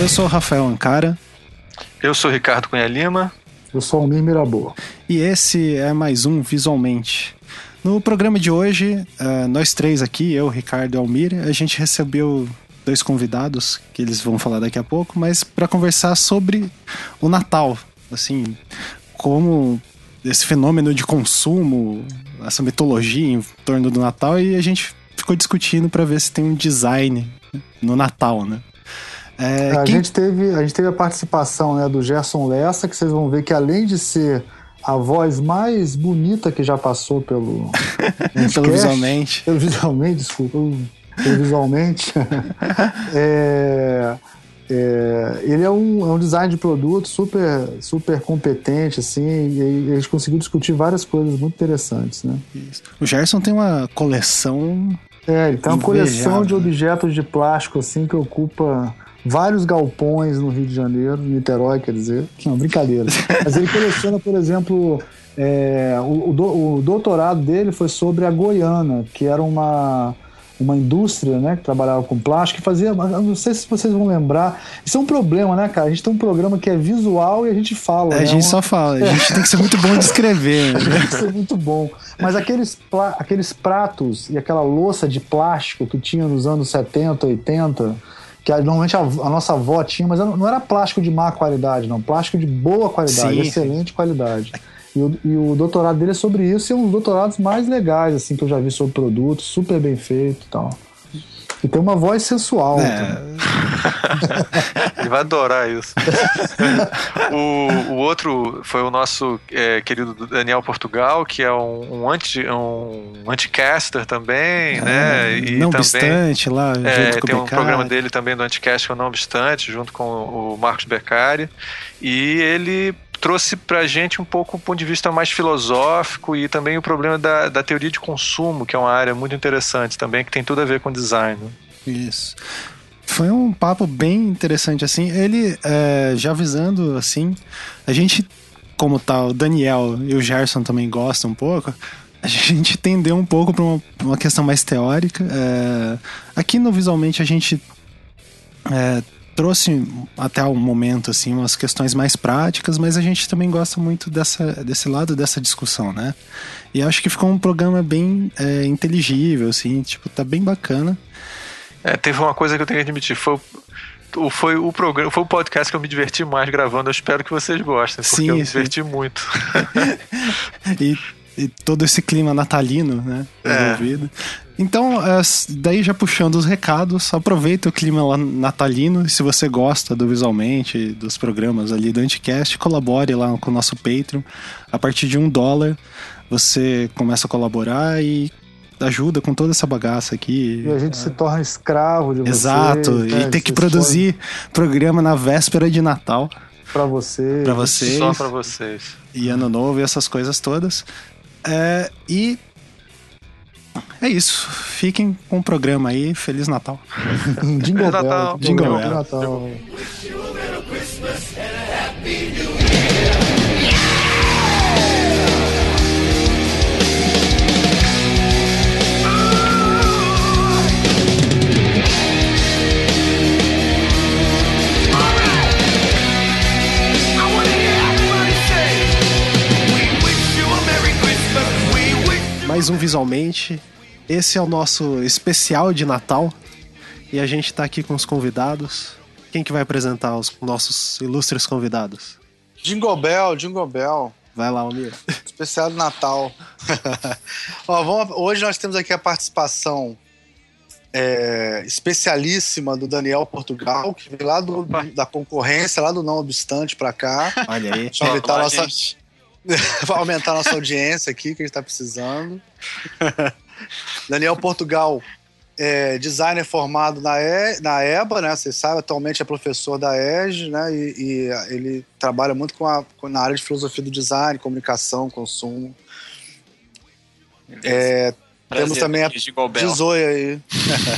Eu sou o Rafael Ancara. Eu sou o Ricardo Cunha Lima. Eu sou o Almir Mirabô. E esse é mais um Visualmente. No programa de hoje, uh, nós três aqui, eu, Ricardo e Almir, a gente recebeu dois convidados, que eles vão falar daqui a pouco, mas para conversar sobre o Natal. Assim, como esse fenômeno de consumo, essa mitologia em torno do Natal, e a gente ficou discutindo para ver se tem um design no Natal, né? É, a, quem... gente teve, a gente teve a participação né, do Gerson Lessa, que vocês vão ver que além de ser a voz mais bonita que já passou pelo. pelo visualmente. Pelo visualmente, desculpa. Pelo visualmente. é, é, ele é um, é um design de produto super, super competente, assim, e, e a gente conseguiu discutir várias coisas muito interessantes, né? Isso. O Gerson tem uma coleção. É, ele tem uma coleção de objetos de plástico, assim, que ocupa vários galpões no Rio de Janeiro, Niterói, quer dizer. Não, brincadeira. Mas ele coleciona, por exemplo, é, o, o, o, doutorado dele foi sobre a Goiana, que era uma, uma indústria né, que trabalhava com plástico e fazia. Não sei se vocês vão lembrar. Isso é um problema, né, cara? A gente tem um programa que é visual e a gente fala. É, né? A gente só fala, a gente tem que ser muito bom de escrever. Né? tem que ser muito bom. Mas aqueles, aqueles pratos e aquela louça de plástico que tinha nos anos 70, 80 que normalmente a, a, nossa avó tinha, mas não era plástico de má qualidade, não. Plástico de boa qualidade, Sim. excelente qualidade. E o, e o, doutorado dele é sobre isso e é um dos doutorados mais legais, assim, que eu já vi sobre produtos, super bem feito e tal. E tem uma voz sensual. É. Ele vai adorar isso. o, o outro foi o nosso é, querido Daniel Portugal, que é um, um, anti, um anticaster também, é, né? E não também, obstante lá, é, tem um programa dele também do Anticast, que é o Não Obstante, junto com o Marcos Beccari. E ele trouxe pra gente um pouco o ponto de vista mais filosófico e também o problema da, da teoria de consumo, que é uma área muito interessante também, que tem tudo a ver com design. Isso. Foi um papo bem interessante, assim. Ele, é, já avisando, assim, a gente, como tal, tá, o Daniel e o Gerson também gostam um pouco, a gente tendeu um pouco para uma, uma, questão mais teórica. É, aqui no Visualmente a gente é, trouxe até o momento assim umas questões mais práticas, mas a gente também gosta muito dessa, desse lado dessa discussão, né? E acho que ficou um programa bem é, inteligível, assim, tipo, tá bem bacana. É, teve uma coisa que eu tenho que admitir, foi foi o programa, foi o podcast que eu me diverti mais gravando. Eu espero que vocês gostem, porque sim, eu me diverti muito. e, todo esse clima natalino, né? É. Envolvido. Então, é, daí já puxando os recados, aproveita o clima lá natalino. E se você gosta do visualmente, dos programas ali do Anticast, colabore lá com o nosso Patreon. A partir de um dólar, você começa a colaborar e ajuda com toda essa bagaça aqui. E a gente é. se torna escravo de Exato, vocês, e né? tem que produzir programa na véspera de Natal. Para vocês. Para vocês. Só para vocês. E Ano Novo e essas coisas todas. É, e é isso. Fiquem com o programa aí. Feliz Natal. Jingle Bell. Natal. Jingle Bell. Natal. Mais um visualmente esse é o nosso especial de Natal e a gente está aqui com os convidados. Quem que vai apresentar os nossos ilustres convidados? Jingle Bell, Jingle Bell. Vai lá, Almir. Especial de Natal. Ó, vamos, hoje nós temos aqui a participação é, especialíssima do Daniel Portugal, que veio lá do, da concorrência, lá do Não Obstante para cá. Olha aí. Deixa eu nossa, aumentar a nossa audiência aqui, que a gente está precisando. Daniel Portugal é designer formado na, e, na EBA, né? Você sabe, atualmente é professor da EG, né? E, e ele trabalha muito com a, com, na área de filosofia do design, comunicação, consumo. É, temos também a Dizoia aí.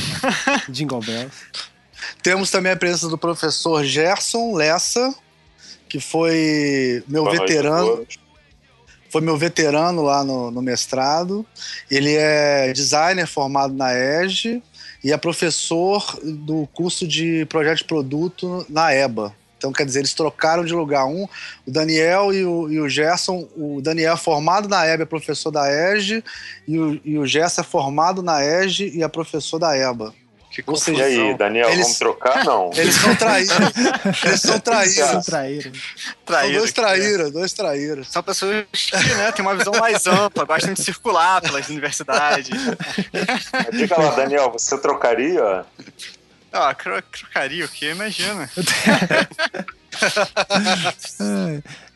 Jingle Bells. Temos também a presença do professor Gerson Lessa, que foi meu Boa veterano foi meu veterano lá no, no mestrado. Ele é designer formado na EGE e é professor do curso de projeto de produto na EBA. Então, quer dizer, eles trocaram de lugar. Um, o Daniel e o, e o Gerson. O Daniel é formado na EBA, é professor da EGE, e o, e o Gerson é formado na EGE e é professor da EBA. Que Ou seja, e aí, Daniel, eles, vamos trocar? Não. Eles são traíros. eles são traíros. São traíros. São dois traíros, dois traíros. São pessoas que né, têm uma visão mais ampla, gostam de circular pelas universidades. Diga lá, Daniel, você trocaria? Ah, trocaria o quê? Imagina.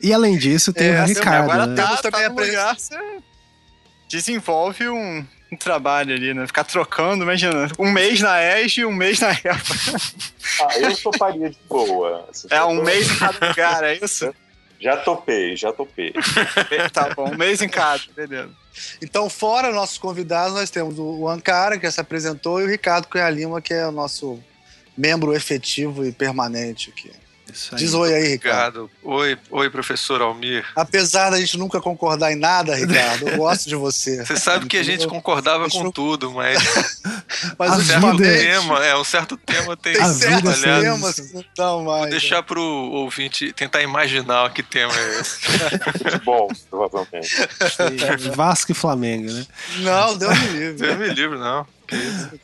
e além disso, tem é, o Ricardo. Agora né? temos também tá a presença. Desenvolve um, um trabalho ali, né? Ficar trocando, imagina, um mês na ESG e um mês na EPA. Ah, eu toparia de boa. É, um mês em cada lugar, é isso? Já topei, já topei. tá bom, um mês em cada, beleza. Então, fora nossos convidados, nós temos o Ancara, que já se apresentou, e o Ricardo Cunha Lima, que é o nosso membro efetivo e permanente aqui. Aí, Diz oi aí, Ricardo. Oi, oi, professor Almir. Apesar da gente nunca concordar em nada, Ricardo, eu gosto de você. Você sabe que a gente concordava com tudo, mas. mas um certo tema, é, um certo tema tem, tem certos temas que não dão mais. Vou deixar pro ouvinte tentar imaginar que tema é esse. Futebol, provavelmente. Vasco e Flamengo, né? Não, Deus me livre. Deus me livre, não.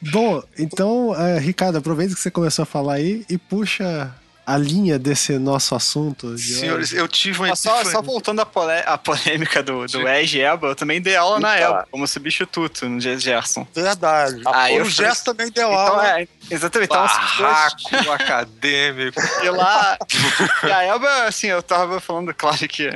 Bom, então, é, Ricardo, aproveita que você começou a falar aí e puxa a linha desse nosso assunto. Senhores, eu tive uma só, só, voltando à, polé polêmica do, do Edge Eba, eu também dei aula na Eba, como substituto no Gerson. Verdade. Ah, o Gerson também deu então, aula. É, exatamente. Então, Barraco acadêmico. E lá... e a Eba, assim, eu tava falando, claro que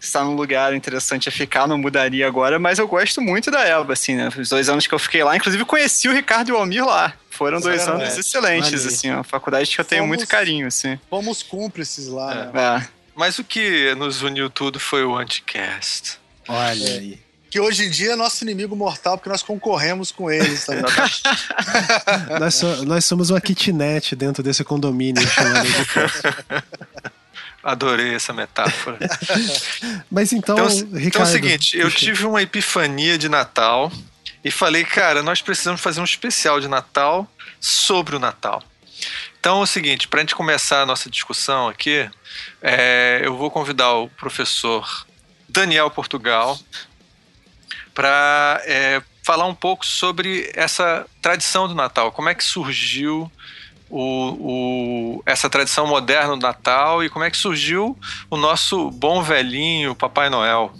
está num lugar interessante a ficar, não mudaria agora, mas eu gosto muito da Elba, assim, né? Os dois anos que eu fiquei lá, inclusive conheci o Ricardo e o Almir lá. Foram dois Sério, anos é. excelentes, assim, uma faculdade que eu tenho fomos, muito carinho, assim. Fomos cúmplices lá, é. né? É. Mas o que nos uniu tudo foi o Anticast. Olha aí. Que hoje em dia é nosso inimigo mortal, porque nós concorremos com eles também. nós, so, nós somos uma kitnet dentro desse condomínio Adorei essa metáfora. Mas então, então, Ricardo, então é o seguinte, eu tive uma epifania de Natal e falei, cara, nós precisamos fazer um especial de Natal sobre o Natal. Então é o seguinte, para a gente começar a nossa discussão aqui, é, eu vou convidar o professor Daniel Portugal para é, falar um pouco sobre essa tradição do Natal, como é que surgiu o, o, essa tradição moderna do Natal e como é que surgiu o nosso bom velhinho Papai Noel.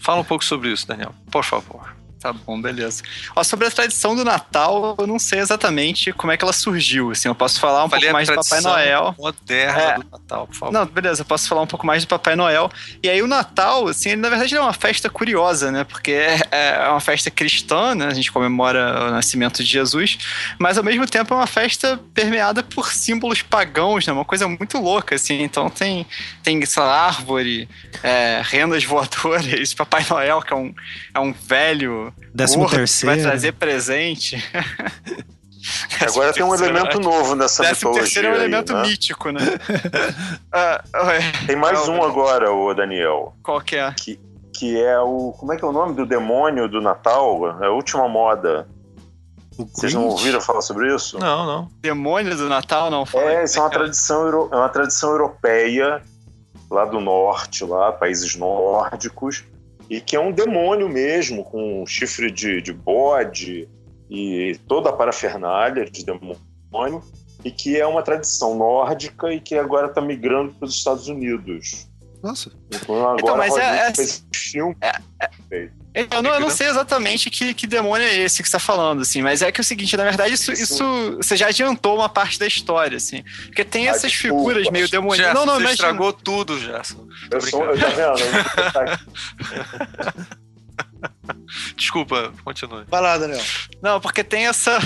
Fala um pouco sobre isso, Daniel, por favor. Tá bom, beleza. Ó, sobre a tradição do Natal, eu não sei exatamente como é que ela surgiu. Assim, eu posso falar um pouco mais de Papai Noel. Moderna é, do Natal, por favor. Não, beleza, eu posso falar um pouco mais de Papai Noel. E aí o Natal, assim, ele, na verdade, é uma festa curiosa, né? Porque é, é uma festa cristã, né? A gente comemora o nascimento de Jesus, mas ao mesmo tempo é uma festa permeada por símbolos pagãos, né? Uma coisa muito louca, assim. Então tem, tem sei lá, árvore, é, rendas voadoras, Papai Noel, que é um, é um velho Décimo terceiro. Vai trazer presente. Agora tem um elemento novo nessa Décimo mitologia. terceiro é um elemento né? mítico, né? ah, tem mais um agora, o Daniel. Qual que é? Que, que é o. Como é que é o nome do demônio do Natal? É a última moda. Vocês não ouviram falar sobre isso? Não, não. Demônio do Natal, não É, isso é uma tradição, é uma tradição europeia, lá do norte, lá, países nórdicos, e que é um demônio mesmo, com chifre de, de bode e toda a parafernália de demônio, e que é uma tradição nórdica e que agora está migrando para os Estados Unidos. Nossa. Então, então, mas é, é. É, é, eu não, eu não sei exatamente que, que demônio é esse que você está falando, assim, mas é que é o seguinte, na verdade, isso, isso você já adiantou uma parte da história, assim. Porque tem ah, essas desculpa. figuras meio demoníacas. Não, não, você estragou tudo, Gerson. Eu sou, eu já vendo, Desculpa, continue. Vai lá, Daniel. Não, porque tem essa.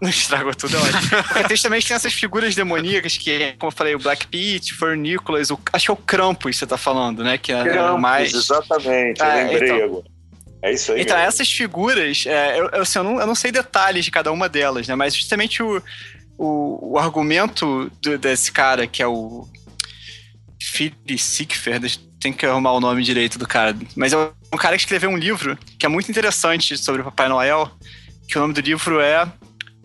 Não estragou tudo, é ótimo. Porque tem, também tem essas figuras demoníacas que, como eu falei, o Black Pete, o Nicholas, o... acho que é o Krampus você tá falando, né? Que é Krampus, mais. Exatamente, ah, eu lembrei então... agora. É isso aí. Então, mesmo. essas figuras, é, eu, eu, assim, eu, não, eu não sei detalhes de cada uma delas, né? Mas justamente o, o, o argumento do, desse cara, que é o Philip Sickfer, tem que arrumar o nome direito do cara, mas é um cara que escreveu um livro que é muito interessante sobre o Papai Noel, que o nome do livro é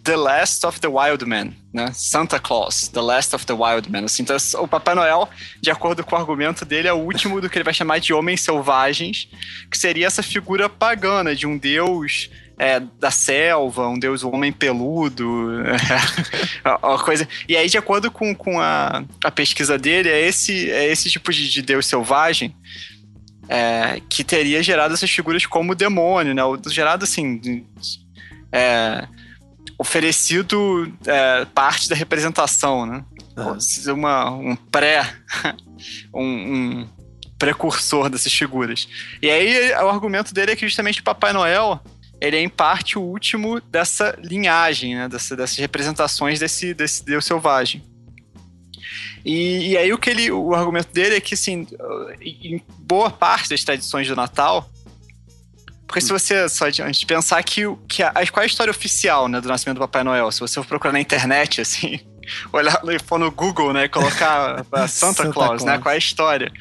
The Last of the Wild Man, né? Santa Claus, The Last of the Wild Man. Assim, então, o Papai Noel, de acordo com o argumento dele, é o último do que ele vai chamar de homens selvagens, que seria essa figura pagana de um deus é, da selva, um deus homem peludo, uma coisa. E aí, de acordo com, com a, a pesquisa dele, é esse, é esse tipo de, de deus selvagem é, que teria gerado essas figuras como demônio, né? Gerado assim. É, oferecido é, parte da representação, né? Uhum. Uma, um pré. um, um, precursor dessas figuras. E aí o argumento dele é que justamente o Papai Noel ele é em parte o último dessa linhagem, né? Dessa, dessas representações desse, desse Deus selvagem. E, e, aí o que ele, o argumento dele é que, assim, em boa parte das tradições do Natal, porque se você, só antes de pensar que, que a, qual é a história oficial, né, do nascimento do Papai Noel, se você for procurar na internet, assim, olhar for no Google, né, colocar Santa, Santa Claus, né, qual é a história.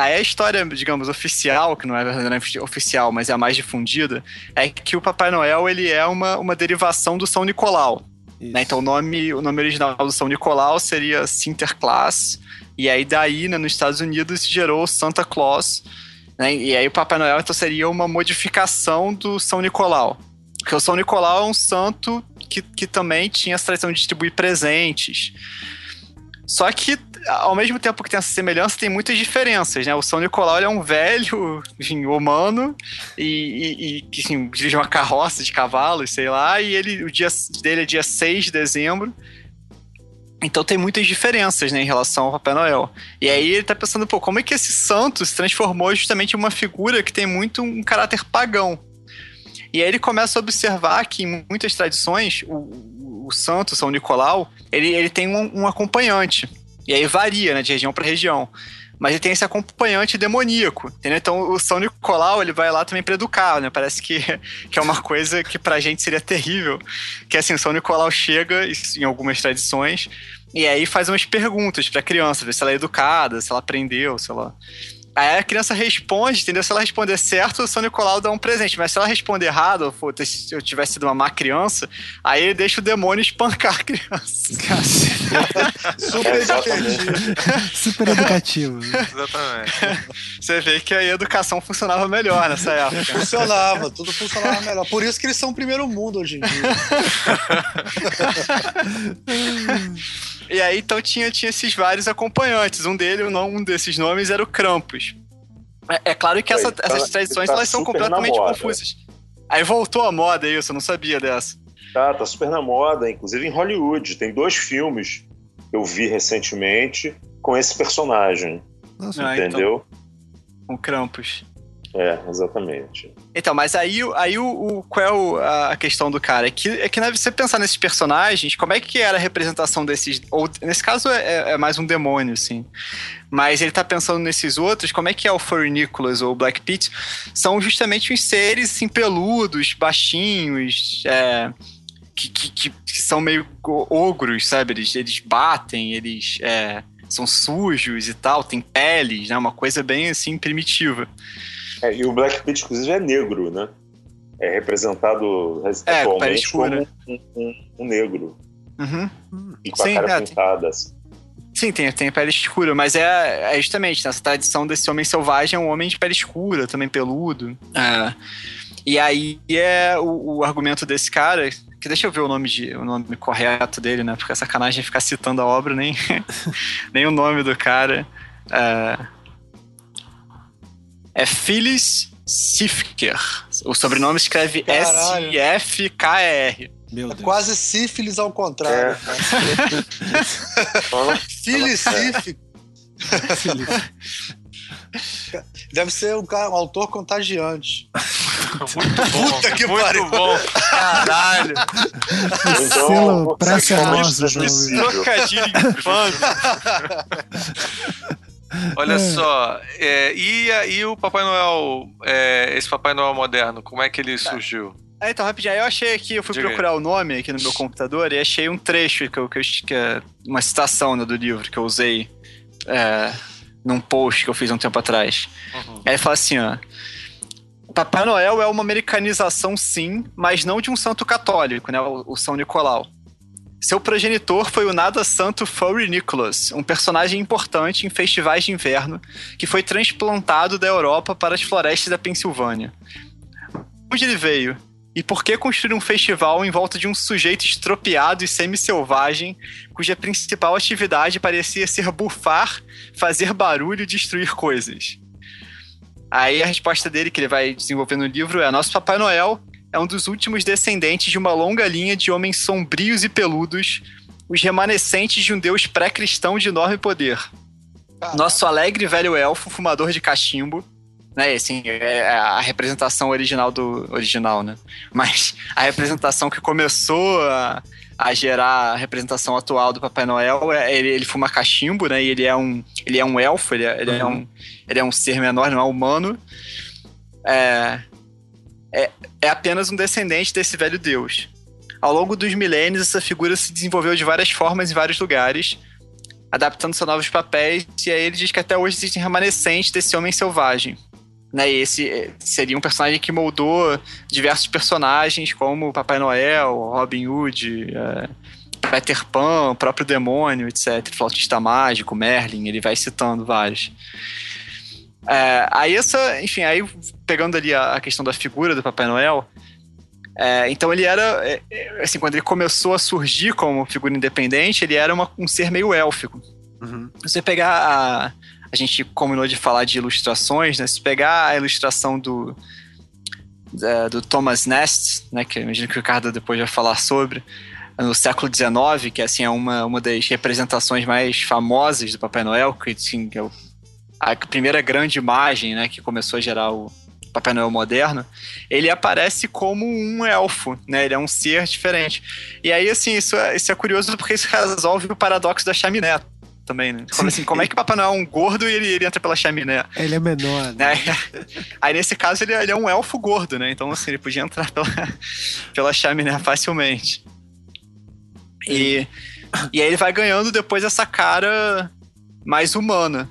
Aí a história, digamos, oficial, que não é verdadeiramente oficial, mas é a mais difundida, é que o Papai Noel ele é uma, uma derivação do São Nicolau. Né? Então o nome, o nome original do São Nicolau seria Sinterklaas, e aí daí, né, nos Estados Unidos, gerou Santa Claus, né? E aí o Papai Noel então seria uma modificação do São Nicolau. Porque o São Nicolau é um santo que, que também tinha essa tradição de distribuir presentes. Só que, ao mesmo tempo que tem essa semelhança, tem muitas diferenças, né? O São Nicolau é um velho, enfim, humano, e, que assim, dirige uma carroça de cavalos, sei lá, e ele, o dia dele é dia 6 de dezembro, então tem muitas diferenças né, em relação ao Papai Noel. E aí ele tá pensando, pô, como é que esse santo se transformou justamente em uma figura que tem muito um caráter pagão? E aí ele começa a observar que em muitas tradições, o, o santo, São Nicolau, ele, ele tem um, um acompanhante. E aí varia, né, de região para região. Mas ele tem esse acompanhante demoníaco, entendeu? Então o São Nicolau, ele vai lá também para educar, né? Parece que, que é uma coisa que pra gente seria terrível. Que assim, o São Nicolau chega, em algumas tradições, e aí faz umas perguntas pra criança, ver se ela é educada, se ela aprendeu, se ela... Aí a criança responde, entendeu? Se ela responder certo, o São Nicolau dá um presente. Mas se ela responder errado, ou se eu tivesse sido uma má criança, aí ele deixa o demônio espancar a criança. Super educativo. Super educativo. Exatamente. Você vê que a educação funcionava melhor nessa época. Funcionava, tudo funcionava melhor. Por isso que eles são o primeiro mundo hoje em dia. E aí, então, tinha, tinha esses vários acompanhantes. Um dele, um desses nomes era o Krampus. É, é claro que essa, tá, essas tradições tá elas são completamente confusas. Aí voltou a moda isso, eu não sabia dessa. Tá, tá super na moda, inclusive em Hollywood. Tem dois filmes que eu vi recentemente com esse personagem. Nossa, ah, entendeu? Então, com Krampus. É, exatamente. Então, mas aí, aí o, o qual é a questão do cara? É que, é que né, você pensar nesses personagens, como é que era a representação desses. Ou nesse caso é, é mais um demônio, assim. Mas ele tá pensando nesses outros, como é que é o Furry Nicholas ou o Black Pete? São justamente uns seres assim, peludos, baixinhos, é, que, que, que, que, são meio ogros, sabe? Eles, eles batem, eles. É, são sujos e tal, tem peles, né? Uma coisa bem assim primitiva. É, e o Black Pit, inclusive, é negro, né? É representado é, atualmente como um, um, um negro. Uhum. E com Sim, a cara é, pintada. Assim. Sim, tem, tem pele escura, mas é, é justamente nessa tradição desse homem selvagem, é um homem de pele escura, também peludo. É. E aí é o, o, argumento desse cara, que deixa eu ver o nome, de, o nome correto dele, né? Porque é sacanagem ficar citando a obra, nem, nem o nome do cara. É, é Phyllis Sifker. O sobrenome escreve S-I-F-K-E-R. Meu é Deus. É quase sífilis ao contrário. É. Phyllis Sifker. Deve ser um, cara, um autor contagiante. Muito bom. Puta que muito pariu. bom. Caralho. Então, Selo Praça Rosa. Trocadilho infame. Olha é. só, é, e, e o Papai Noel, é, esse Papai Noel moderno, como é que ele tá. surgiu? É, então, rapidinho, eu achei aqui, eu fui Diga procurar aí. o nome aqui no meu computador e achei um trecho, que, eu, que, eu, que é uma citação né, do livro que eu usei é, num post que eu fiz um tempo atrás. Uhum. Aí ele fala assim, ó. Papai Noel é uma americanização, sim, mas não de um santo católico, né? O, o São Nicolau. Seu progenitor foi o nada santo Furry Nicholas, um personagem importante em festivais de inverno que foi transplantado da Europa para as florestas da Pensilvânia. Onde ele veio? E por que construir um festival em volta de um sujeito estropiado e semi-selvagem, cuja principal atividade parecia ser bufar, fazer barulho e destruir coisas? Aí a resposta dele, que ele vai desenvolver no livro, é: Nosso Papai Noel é um dos últimos descendentes de uma longa linha de homens sombrios e peludos, os remanescentes de um deus pré-cristão de enorme poder. Nosso alegre velho elfo, fumador de cachimbo, né, assim, é a representação original do original, né? Mas a representação que começou a, a gerar a representação atual do Papai Noel, é, ele, ele fuma cachimbo, né? E ele é um, ele é um elfo, ele é, ele uhum. é um, ele é um ser menor, não é humano. É, é, é apenas um descendente desse velho deus. Ao longo dos milênios, essa figura se desenvolveu de várias formas em vários lugares, adaptando-se a novos papéis, e aí ele diz que até hoje existem remanescentes desse homem selvagem. Né, esse eh, seria um personagem que moldou diversos personagens, como Papai Noel, Robin Hood, é, Peter Pan, o próprio demônio, etc. Flautista mágico, Merlin, ele vai citando vários. É, aí essa, enfim, aí pegando ali a, a questão da figura do Papai Noel, é, então ele era, é, é, assim, quando ele começou a surgir como figura independente, ele era uma, um ser meio élfico. Uhum. Você pegar a, a gente combinou de falar de ilustrações, né? Se pegar a ilustração do do Thomas Nast, né? Que eu imagino que o Ricardo depois vai falar sobre no século XIX, que assim é uma, uma das representações mais famosas do Papai Noel, que, assim, é o a primeira grande imagem, né, que começou a gerar o Papai Noel moderno, ele aparece como um elfo, né? Ele é um ser diferente. E aí, assim, isso é, isso é curioso porque isso resolve o paradoxo da chaminé também, né? Como, assim, como é que o Papai Noel é um gordo e ele, ele entra pela chaminé? Ele é menor, né? Aí, nesse caso, ele, ele, é um elfo gordo, né? Então, assim, ele podia entrar pela, pela chaminé facilmente. E, e aí ele vai ganhando depois essa cara mais humana.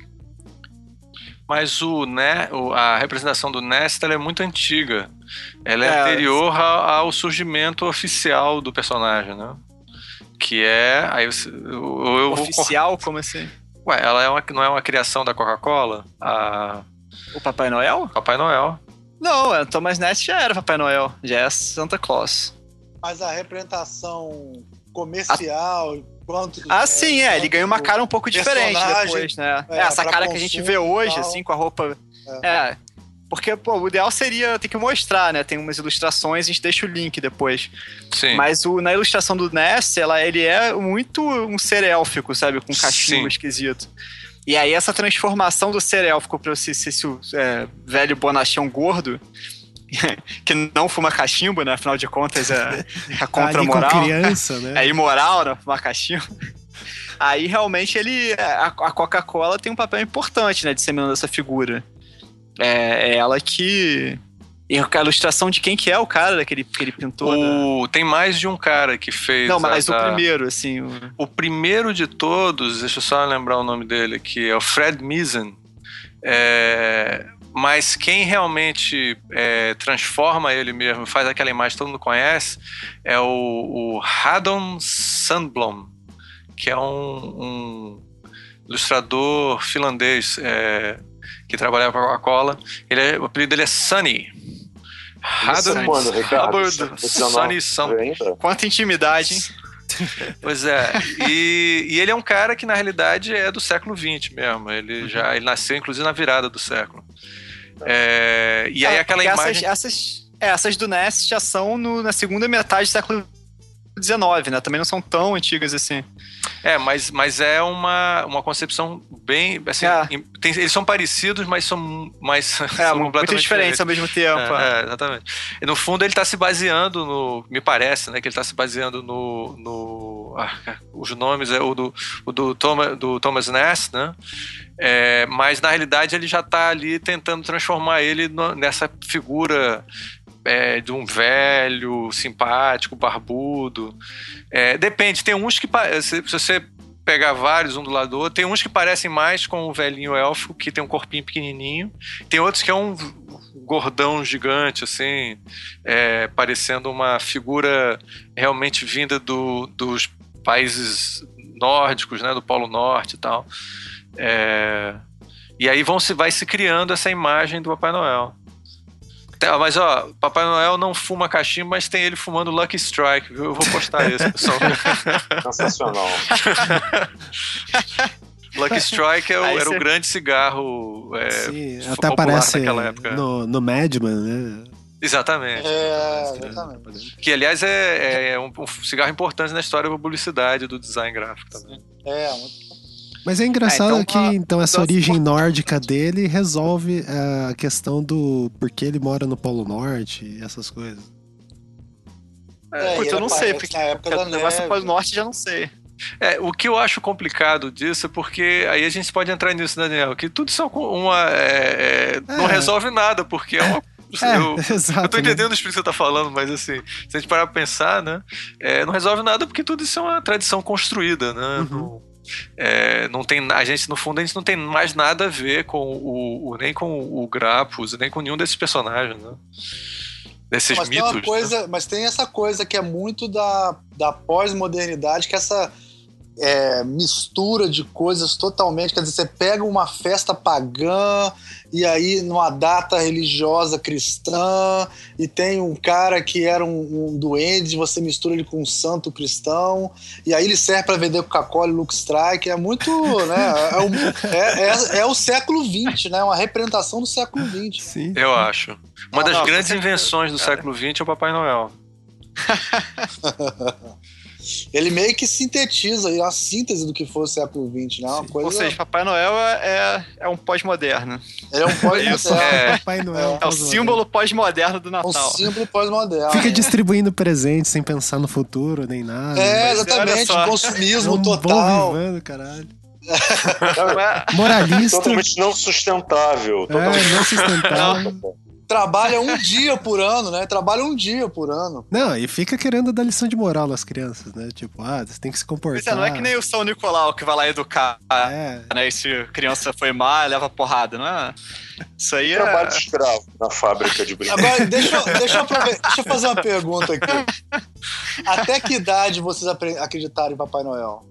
Mas o, né, a representação do Nesta é muito antiga. Ela é, é anterior ao surgimento oficial do personagem, né? Que é. Aí eu, eu oficial? Vou... Como assim? Ué, ela é uma, não é uma criação da Coca-Cola? A... O Papai Noel? Papai Noel. Não, é, Thomas Nest já era Papai Noel, já é Santa Claus. Mas a representação comercial. A quanto. Ah, é, sim, é. Ele ganha uma cara um pouco diferente depois, né? É, essa cara que a gente vê hoje, assim, com a roupa. É. é. Porque, pô, o ideal seria ter que mostrar, né? Tem umas ilustrações, a gente deixa o link depois. Sim. Mas o, na ilustração do Ness, ela, ele é muito um ser élfico, sabe? Com um cachimbo Sim. esquisito. E aí essa transformação do ser élfico pra esse, esse, esse é, velho bonachão gordo que não fuma cachimbo, né? Afinal de contas, é, é contra moral. Com criança, né? É imoral, né? Fumar cachimbo. Aí realmente ele. A, a Coca-Cola tem um papel importante, né? Disseminando essa figura. É, é, ela que. E a ilustração de quem que é o cara daquele aquele pintor? O... Tem mais de um cara que fez. Não, mas a, o primeiro, assim. O... o... primeiro de todos, deixa eu só lembrar o nome dele aqui, é o Fred Misen. É, mas quem realmente é, transforma ele mesmo, faz aquela imagem que todo mundo conhece, é o, o Haddon Sandblom, que é um, um ilustrador finlandês é, que trabalhava para a Coca-Cola. Ele é, o apelido dele é Sunny. Haddon Sunny Sandblom. Quanta intimidade, hein? pois é. E, e, ele é um cara que, na realidade, é do século XX mesmo. Ele uhum. já ele nasceu, inclusive, na virada do século. É, e aí é, aquela imagem. Essas, essas, essas do NES já são no, na segunda metade do século XIX, né? Também não são tão antigas assim. É, mas, mas é uma, uma concepção bem. Assim, é. tem, eles são parecidos, mas são mais. É, são muito diferentes ao mesmo tempo. É, é, exatamente. E no fundo ele está se baseando no. Me parece, né? Que ele está se baseando no. no ah, os nomes é o do, o do, Thomas, do Thomas Ness, né? É, mas na realidade ele já está ali tentando transformar ele no, nessa figura é, de um velho, simpático, barbudo. É, depende, tem uns que. Se, se você pegar vários um do lado do outro, tem uns que parecem mais com o velhinho elfo, que tem um corpinho pequenininho. Tem outros que é um gordão gigante, assim, é, parecendo uma figura realmente vinda do, dos países nórdicos, né, do Polo Norte e tal. É, e aí vão se, vai se criando essa imagem do Papai Noel. Mas ó, Papai Noel não fuma cachimbo, mas tem ele fumando Lucky Strike, viu? Eu vou postar isso, pessoal. Sensacional. Lucky Strike é o, era o grande cigarro é, Sim, até aparece no, no Madman, né? Exatamente. É, exatamente. Que, aliás, é, é um, um, cigarro importante na história da publicidade do design gráfico também. É, muito mas é engraçado é, então, que então essa origem nórdica dele resolve é, a questão do porquê ele mora no Polo Norte e essas coisas. É, Putz, eu não sei, porque na época da negócio do Polo Norte já não sei. É, o que eu acho complicado disso é porque aí a gente pode entrar nisso, Daniel, que tudo são uma. É, é, não é. resolve nada, porque é uma é, eu, exato, eu tô entendendo né? o que você tá falando, mas assim, se a gente parar pra pensar, né? É, não resolve nada porque tudo isso é uma tradição construída, né? Uhum. É, não tem, a gente, no fundo, a gente não tem mais nada a ver com o, o nem com o Grapus, nem com nenhum desses personagens, né? Desses mas mitos. Tem uma coisa, né? Mas tem essa coisa que é muito da, da pós-modernidade, que é essa é, mistura de coisas totalmente. Quer dizer, você pega uma festa pagã e aí numa data religiosa cristã e tem um cara que era um, um duende, você mistura ele com um santo cristão e aí ele serve para vender Coca-Cola e Luke Strike. É muito, né? É, o, é, é, é o século XX, né? Uma representação do século XX. Sim. Eu acho. Uma ah, das não, grandes invenções do cara. século XX é o Papai Noel. ele meio que sintetiza a síntese do que foi o século XX, né? Uma coisa... Ou seja, Papai Noel é, é um pós-moderno. É um pós-moderno. é. Papai Noel. É, é o símbolo pós-moderno do Natal. É um símbolo pós-moderno. Fica distribuindo presentes sem pensar no futuro nem nada. É, exatamente. Consumismo é um total. Vivendo, caralho. Moralista. Totalmente não sustentável. Totalmente é, não sustentável trabalha um dia por ano, né? Trabalha um dia por ano. Não, e fica querendo dar lição de moral nas crianças, né? Tipo, ah, você tem que se comportar. Isso não é que nem o São Nicolau que vai lá educar, é. né? E se a criança foi má, leva porrada, não é? Isso aí é... Trabalho escravo na fábrica de brinquedos. Agora, deixa, deixa, eu, deixa eu fazer uma pergunta aqui. Até que idade vocês acreditaram em Papai Noel?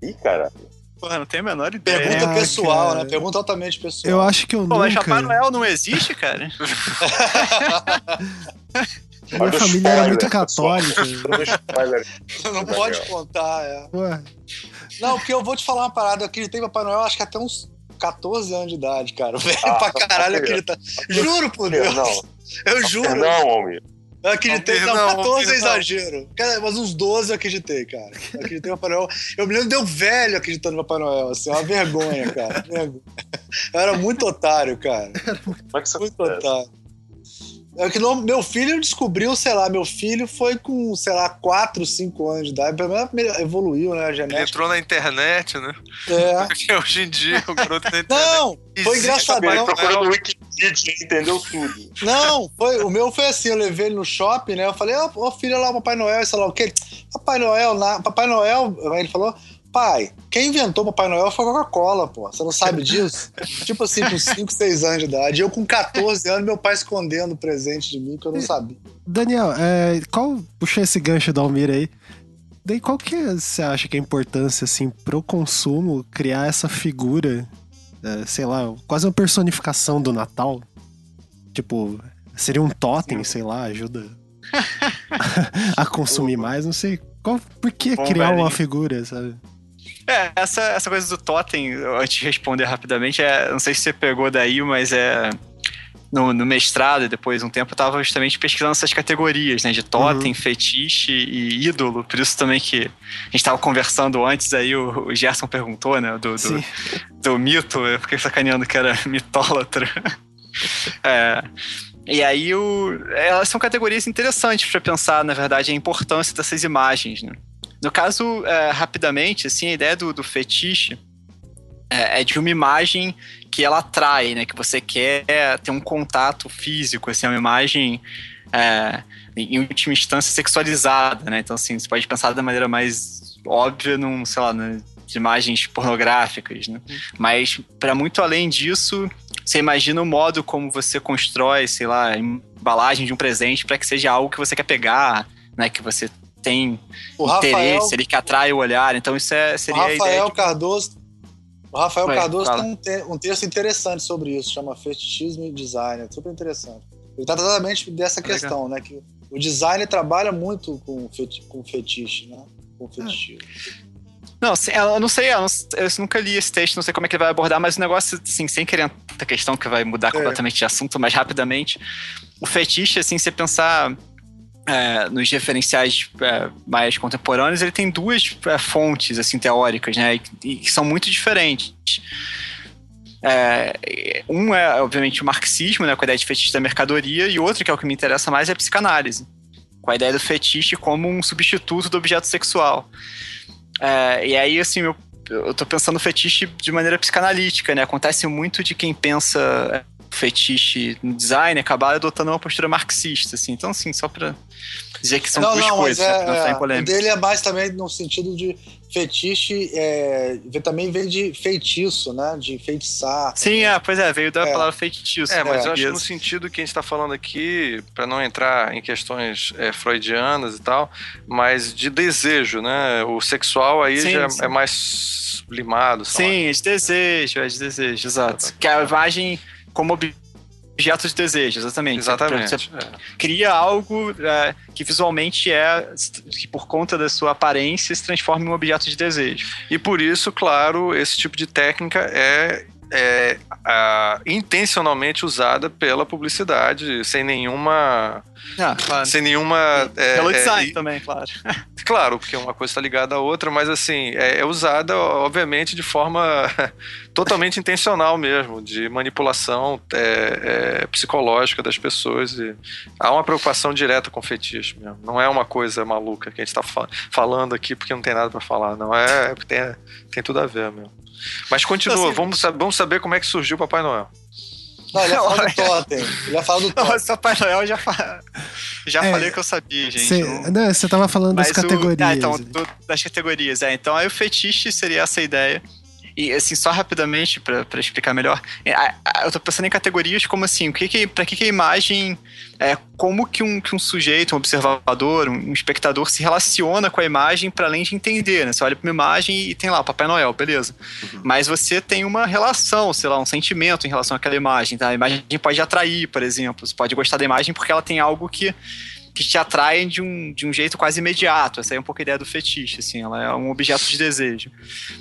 Ih, cara. Porra, não tenho a menor ideia. Pergunta é, pessoal, cara. né? Pergunta altamente pessoal. Eu acho que eu Pô, nunca... mas Papai Noel não existe, cara? Minha família era muito católica. não pode contar, é. Ué. Não, porque eu vou te falar uma parada. Eu acreditei em Papai Noel, acho que até uns 14 anos de idade, cara. Velho ah, pra caralho acreditar. Juro por Deus. Não. Eu juro. Não, homem. Eu acreditei, não, não 14 é exagero. mas uns 12 eu acreditei, cara. Eu acreditei no Papai Noel. Eu me lembro de eu velho acreditando no Papai Noel, assim, é uma vergonha, cara. Eu era muito otário, cara. Como é que você muito otário. É que no, meu filho descobriu, sei lá, meu filho foi com, sei lá, 4, 5 anos de idade. Pelo menos evoluiu, né? A genética. Ele entrou na internet, né? É. Porque hoje em dia o garoto na internet. Não, foi engraçado. Ele procurou no Wikipedia entendeu tudo. Não, foi, o meu foi assim: eu levei ele no shopping, né? Eu falei, ó, oh, filho, lá, o Papai Noel, sei lá o quê. Papai Noel, na, Papai Noel, aí ele falou, Pai, quem inventou Papai Noel foi a Coca-Cola, pô. Você não sabe disso? tipo assim, com 5, 6 anos de idade. Eu com 14 anos, meu pai escondendo presente de mim que eu não sabia. Daniel, é, qual. Puxa esse gancho do Almir aí. Daí qual que você acha que é a importância, assim, pro consumo criar essa figura, é, sei lá, quase uma personificação do Natal? Tipo, seria um totem, sei lá, ajuda a consumir mais, não sei. Qual, por que criar uma figura, sabe? É, essa, essa coisa do totem, antes de responder rapidamente, é, não sei se você pegou daí, mas é. No, no mestrado, e depois um tempo, eu tava justamente pesquisando essas categorias, né? De totem, uhum. fetiche e ídolo. Por isso também que a gente tava conversando antes, aí o, o Gerson perguntou, né? Do, do, do, mito, eu fiquei sacaneando que era mitólatra. é. E aí, o, elas são categorias interessantes para pensar, na verdade, a importância dessas imagens, né? No caso, é, rapidamente, assim, a ideia do, do fetiche é, é, de uma imagem que ela atrai, né? Que você quer ter um contato físico, assim, uma imagem é, em última instância sexualizada, né? Então, assim, você pode pensar da maneira mais óbvia num, sei lá, de imagens pornográficas, né? Mas, para muito além disso, você imagina o modo como você constrói, sei lá, a embalagem de um presente para que seja algo que você quer pegar, né? Que você tem o interesse, Rafael, ele que atrai o olhar. Então isso é, seria o Rafael a ideia. De... Cardoso, o Rafael Cardoso fala. tem um, te, um, texto interessante sobre isso, chama Fetichismo e Design. É super interessante. Ele trata exatamente dessa é questão, legal. né? Que o design trabalha muito com, feti com fetiche, né? Com fetichismo. Não, eu não sei, eu, não, eu, nunca li esse texto, não sei como é que ele vai abordar, mas o negócio, assim, sem querer a questão que vai mudar é. completamente de assunto, mais rapidamente, o fetiche, assim, você pensar é, nos referenciais é, mais contemporâneos, ele tem duas é, fontes, assim, teóricas, né, e, que são muito diferentes. É, um é, obviamente, o marxismo, né, com a ideia de fetiche da mercadoria, e outro, que é o que me interessa mais, é a psicanálise, com a ideia do fetiche como um substituto do objeto sexual. É, e aí, assim, eu, eu tô pensando fetiche de maneira psicanalítica, né? Acontece muito de quem pensa fetiche no design acabar adotando uma postura marxista, assim. Então, assim, só pra dizer que são não, duas não, coisas, é, né? é, O dele é mais também no sentido de fetiche, é, também vem de feitiço, né? De feitiçar. Sim, é, pois é, veio da é. palavra feitiço. É, mas eu acho que no sentido que a gente está falando aqui, para não entrar em questões é, freudianas e tal, mas de desejo, né? O sexual aí sim, já sim. é mais limado. Sim, é de desejo, é de desejo, exato. Que a imagem como objeto de desejo, exatamente. Exatamente. Você é. cria algo é, que visualmente é, que por conta da sua aparência se transforma em um objeto de desejo. E por isso, claro, esse tipo de técnica é é, a, intencionalmente usada pela publicidade, sem nenhuma. Ah, claro. Sem nenhuma. É, Pelo é, design é, também, claro. Claro, porque uma coisa está ligada à outra, mas assim, é, é usada, obviamente, de forma totalmente intencional mesmo, de manipulação é, psicológica das pessoas. E há uma preocupação direta com o fetiche mesmo. Não é uma coisa maluca que a gente está fa falando aqui porque não tem nada para falar, não. É, tem, tem tudo a ver mesmo. Mas continua, assim, vamos, vamos saber como é que surgiu o Papai Noel. Não, ele ia falar do Totem. Ia falar do Totem. Não, Papai Noel já, fa... já é, falei que eu sabia, gente. Cê, não... você tava falando Mas das categorias. O... Ah, então, do, das categorias, é. Então aí o fetiche seria essa ideia. E assim, só rapidamente para explicar melhor, é, eu tô pensando em categorias como assim, o que que, para que, que a imagem, é, como que um, que um sujeito, um observador, um espectador se relaciona com a imagem para além de entender, né? Você olha para uma imagem e tem lá o Papai Noel, beleza. Uhum. Mas você tem uma relação, sei lá, um sentimento em relação àquela imagem, tá? A imagem pode atrair, por exemplo. Você pode gostar da imagem porque ela tem algo que que te atraem de um, de um jeito quase imediato. Essa aí é um pouco a ideia do fetiche, assim, ela é um objeto de desejo.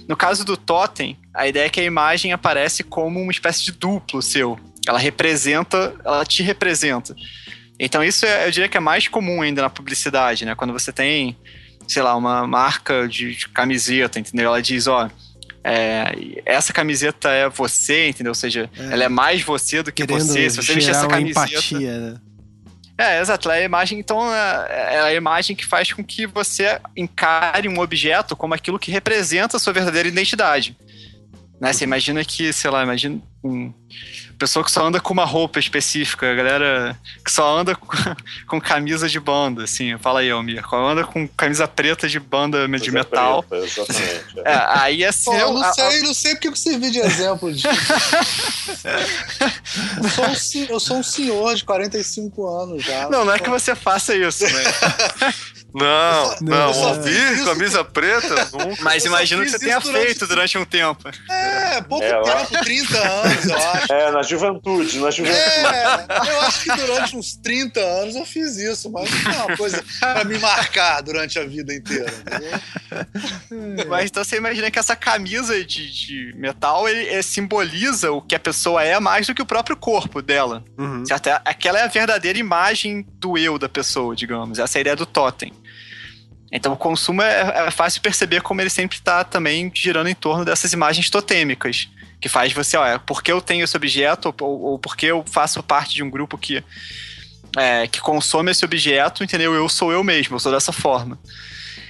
No caso do totem, a ideia é que a imagem aparece como uma espécie de duplo seu. Ela representa, ela te representa. Então isso é, eu diria que é mais comum ainda na publicidade, né? Quando você tem, sei lá, uma marca de, de camiseta, entendeu? Ela diz, ó, é, essa camiseta é você, entendeu? Ou seja, é. ela é mais você do que Querendo você. Se você vestir essa camiseta. Empatia, né? É, exato. É a imagem, então, é, é a imagem que faz com que você encare um objeto como aquilo que representa a sua verdadeira identidade. Né? Você imagina que, sei lá, imagina um, pessoa que só anda com uma roupa específica, a galera que só anda com, com camisa de banda, assim, fala aí, Almir, só anda com camisa preta de banda de Coisa metal. Preta, exatamente. É. É, aí assim. Pô, eu não sei, a, não sei porque eu servi de exemplo disso. eu, sou um, eu sou um senhor de 45 anos já. Não, não é que você faça isso, né? Não, não, não ouvir camisa preta, nunca. Mas imagino que você tenha durante... feito durante um tempo. É, pouco é, tempo, 30 anos, eu acho. É, na juventude, na juventude. É, eu acho que durante uns 30 anos eu fiz isso, mas não é uma coisa pra me marcar durante a vida inteira. Entendeu? Mas então você imagina que essa camisa de, de metal ele, ele, simboliza o que a pessoa é mais do que o próprio corpo dela. Uhum. Certo? Aquela é a verdadeira imagem do eu da pessoa, digamos. Essa é a ideia do totem. Então o consumo é, é fácil perceber como ele sempre está também girando em torno dessas imagens totêmicas, que faz você, olha, porque eu tenho esse objeto, ou, ou porque eu faço parte de um grupo que, é, que consome esse objeto, entendeu? Eu sou eu mesmo, eu sou dessa forma.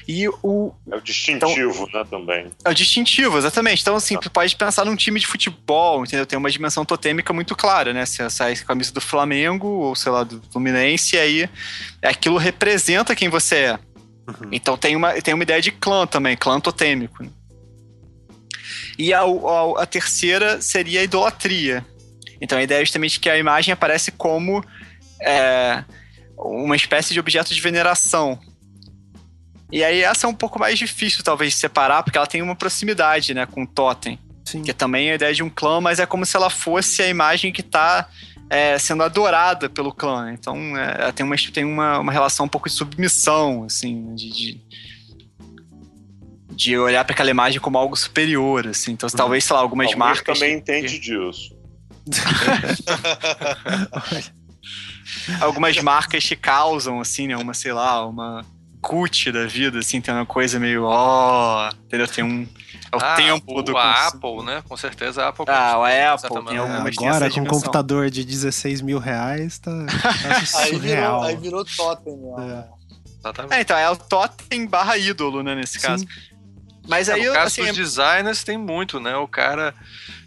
E o. É o distintivo, então, né, também. É o distintivo, exatamente. Então, assim, ah. pode pensar num time de futebol, entendeu? Tem uma dimensão totêmica muito clara, né? Se sai a camisa do Flamengo, ou sei lá, do Fluminense, aí aquilo representa quem você é. Uhum. Então tem uma, tem uma ideia de clã também, clã totêmico. Né? E a, a, a, terceira seria a idolatria. Então a ideia é justamente que a imagem aparece como é, uma espécie de objeto de veneração. E aí essa é um pouco mais difícil, talvez, de separar, porque ela tem uma proximidade né, com o totem. Sim. Que também é a ideia de um clã, mas é como se ela fosse a imagem que está é, sendo adorada pelo clã. Então é, ela tem, uma, tem uma, uma relação um pouco de submissão, assim, de, de de olhar para aquela imagem como algo superior, assim. Então, uhum. talvez, sei lá, algumas Alguém marcas. também entende disso. algumas marcas te causam, assim, né? Uma, sei lá, uma cut da vida, assim, tem uma coisa meio, ó, oh, entendeu? Tem um. É o ah, tempo o, do. A Apple, né? Com certeza a Apple. Ah, a Apple tem algumas Agora, com um computador de 16 mil reais, tá. tá aí, virou, aí virou totem, né? É. é. então, é o totem barra ídolo, né, nesse caso. Mas é, aí, no caso assim, dos designers tem muito, né? O cara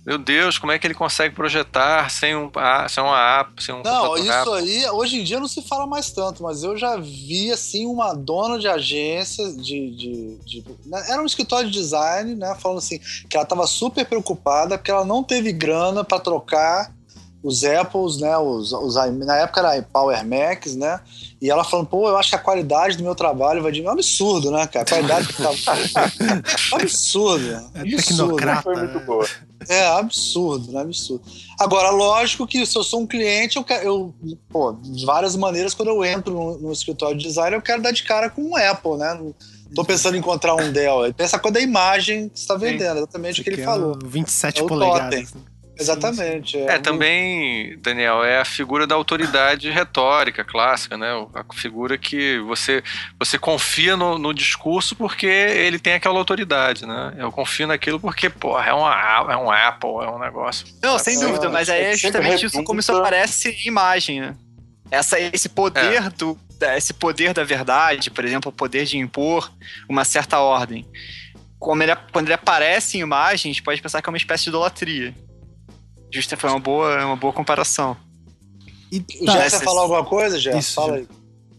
meu Deus, como é que ele consegue projetar sem um, sem uma app, sem um Não, isso aí, hoje em dia não se fala mais tanto, mas eu já vi, assim, uma dona de agência de... de, de né, era um escritório de design, né, falando assim, que ela estava super preocupada porque ela não teve grana para trocar os Apples, né? Os, os, na época era Power Macs, né? E ela falando, pô, eu acho que a qualidade do meu trabalho vai de. É um absurdo, né, cara? A qualidade do trabalho. é absurdo. É absurdo. Foi muito boa. É absurdo, né? Absurdo. Agora, lógico que se eu sou um cliente, eu, quero, eu pô, de várias maneiras, quando eu entro no, no, escritório de design, eu quero dar de cara com um Apple, né? Tô pensando em encontrar um Dell. Pensa quando a imagem que você está vendendo, exatamente o que ele falou. 27 é polegadas. Totem. Exatamente. É, é também, Daniel, é a figura da autoridade retórica clássica, né? A figura que você, você confia no, no discurso porque ele tem aquela autoridade, né? Eu confio naquilo porque, porra, é, uma, é um Apple, é um negócio. Não, sem dúvida, mas aí é justamente isso como isso aparece em imagem, né? Essa, esse poder é. do. Esse poder da verdade, por exemplo, o poder de impor uma certa ordem. Como ele, quando ele aparece em imagem, a gente pode pensar que é uma espécie de idolatria. Justa foi uma boa, uma boa comparação. E tá, já falar alguma coisa, já? Fala aí.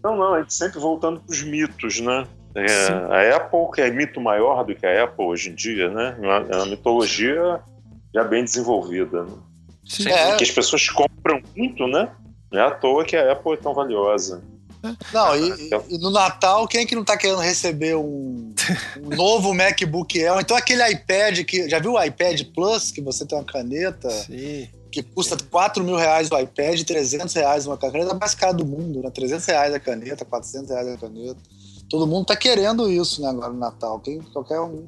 Não, não, a gente sempre voltando para os mitos, né? É, a Apple, que é mito maior do que a Apple hoje em dia, né? É uma mitologia já bem desenvolvida. Né? Sim. É. Que as pessoas compram muito, né? Não é à toa que a Apple é tão valiosa. Não, e, e, no Natal, quem é que não tá querendo receber um, um novo MacBook Air? Então aquele iPad que. Já viu o iPad Plus, que você tem uma caneta? Sim. Que custa 4 mil reais o iPad, 300 reais uma caneta mais cara do mundo, né? 300 reais a caneta, 400 reais a caneta. Todo mundo tá querendo isso, né, agora no Natal. Quem, qualquer um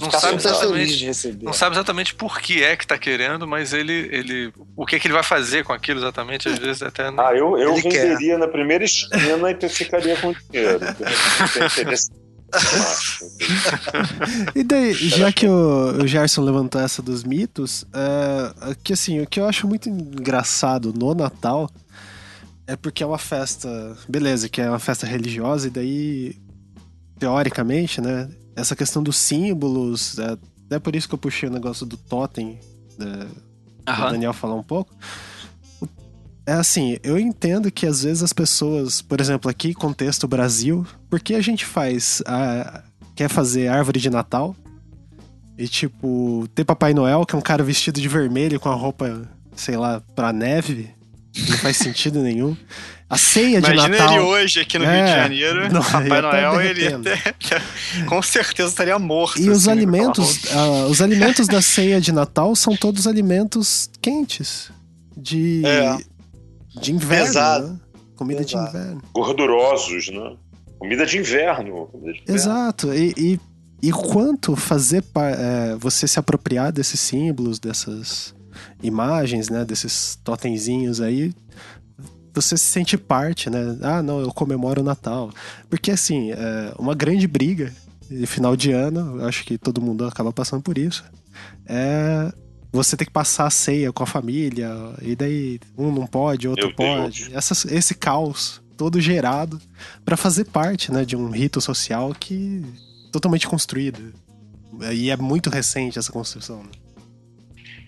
não sabe, exatamente, não sabe exatamente por que é que tá querendo, mas ele, ele o que, é que ele vai fazer com aquilo exatamente, às vezes até não... Ah, eu, eu venderia quer. na primeira esquina e ficaria com dinheiro. e daí, já que o, o Gerson levantou essa dos mitos, uh, que assim, o que eu acho muito engraçado no Natal é porque é uma festa, beleza, que é uma festa religiosa, e daí, teoricamente, né, essa questão dos símbolos, é, até por isso que eu puxei o negócio do totem, da, o Daniel falar um pouco. É assim, eu entendo que às vezes as pessoas, por exemplo, aqui, contexto Brasil, porque a gente faz. A, quer fazer árvore de Natal e, tipo, ter Papai Noel, que é um cara vestido de vermelho com a roupa, sei lá, pra neve, não faz sentido nenhum. A ceia de Imagina Natal. ele hoje aqui no é, Rio de Janeiro, não, Papai Noel, ele até, com certeza estaria morto. E assim, os alimentos, uh, os alimentos da ceia de Natal são todos alimentos quentes. De, é. de inverno. Pesado. Né? Comida Pesado. de inverno. Gordurosos, né? Comida de inverno. Comida de inverno. Exato. E, e, e quanto fazer é, você se apropriar desses símbolos, dessas imagens, né? Desses totemzinhos aí você se sente parte, né? Ah, não, eu comemoro o Natal. Porque, assim, é uma grande briga de final de ano, eu acho que todo mundo acaba passando por isso, é você ter que passar a ceia com a família, e daí um não pode, outro Meu pode. Essa, esse caos todo gerado para fazer parte, né, de um rito social que totalmente construído. E é muito recente essa construção. Né?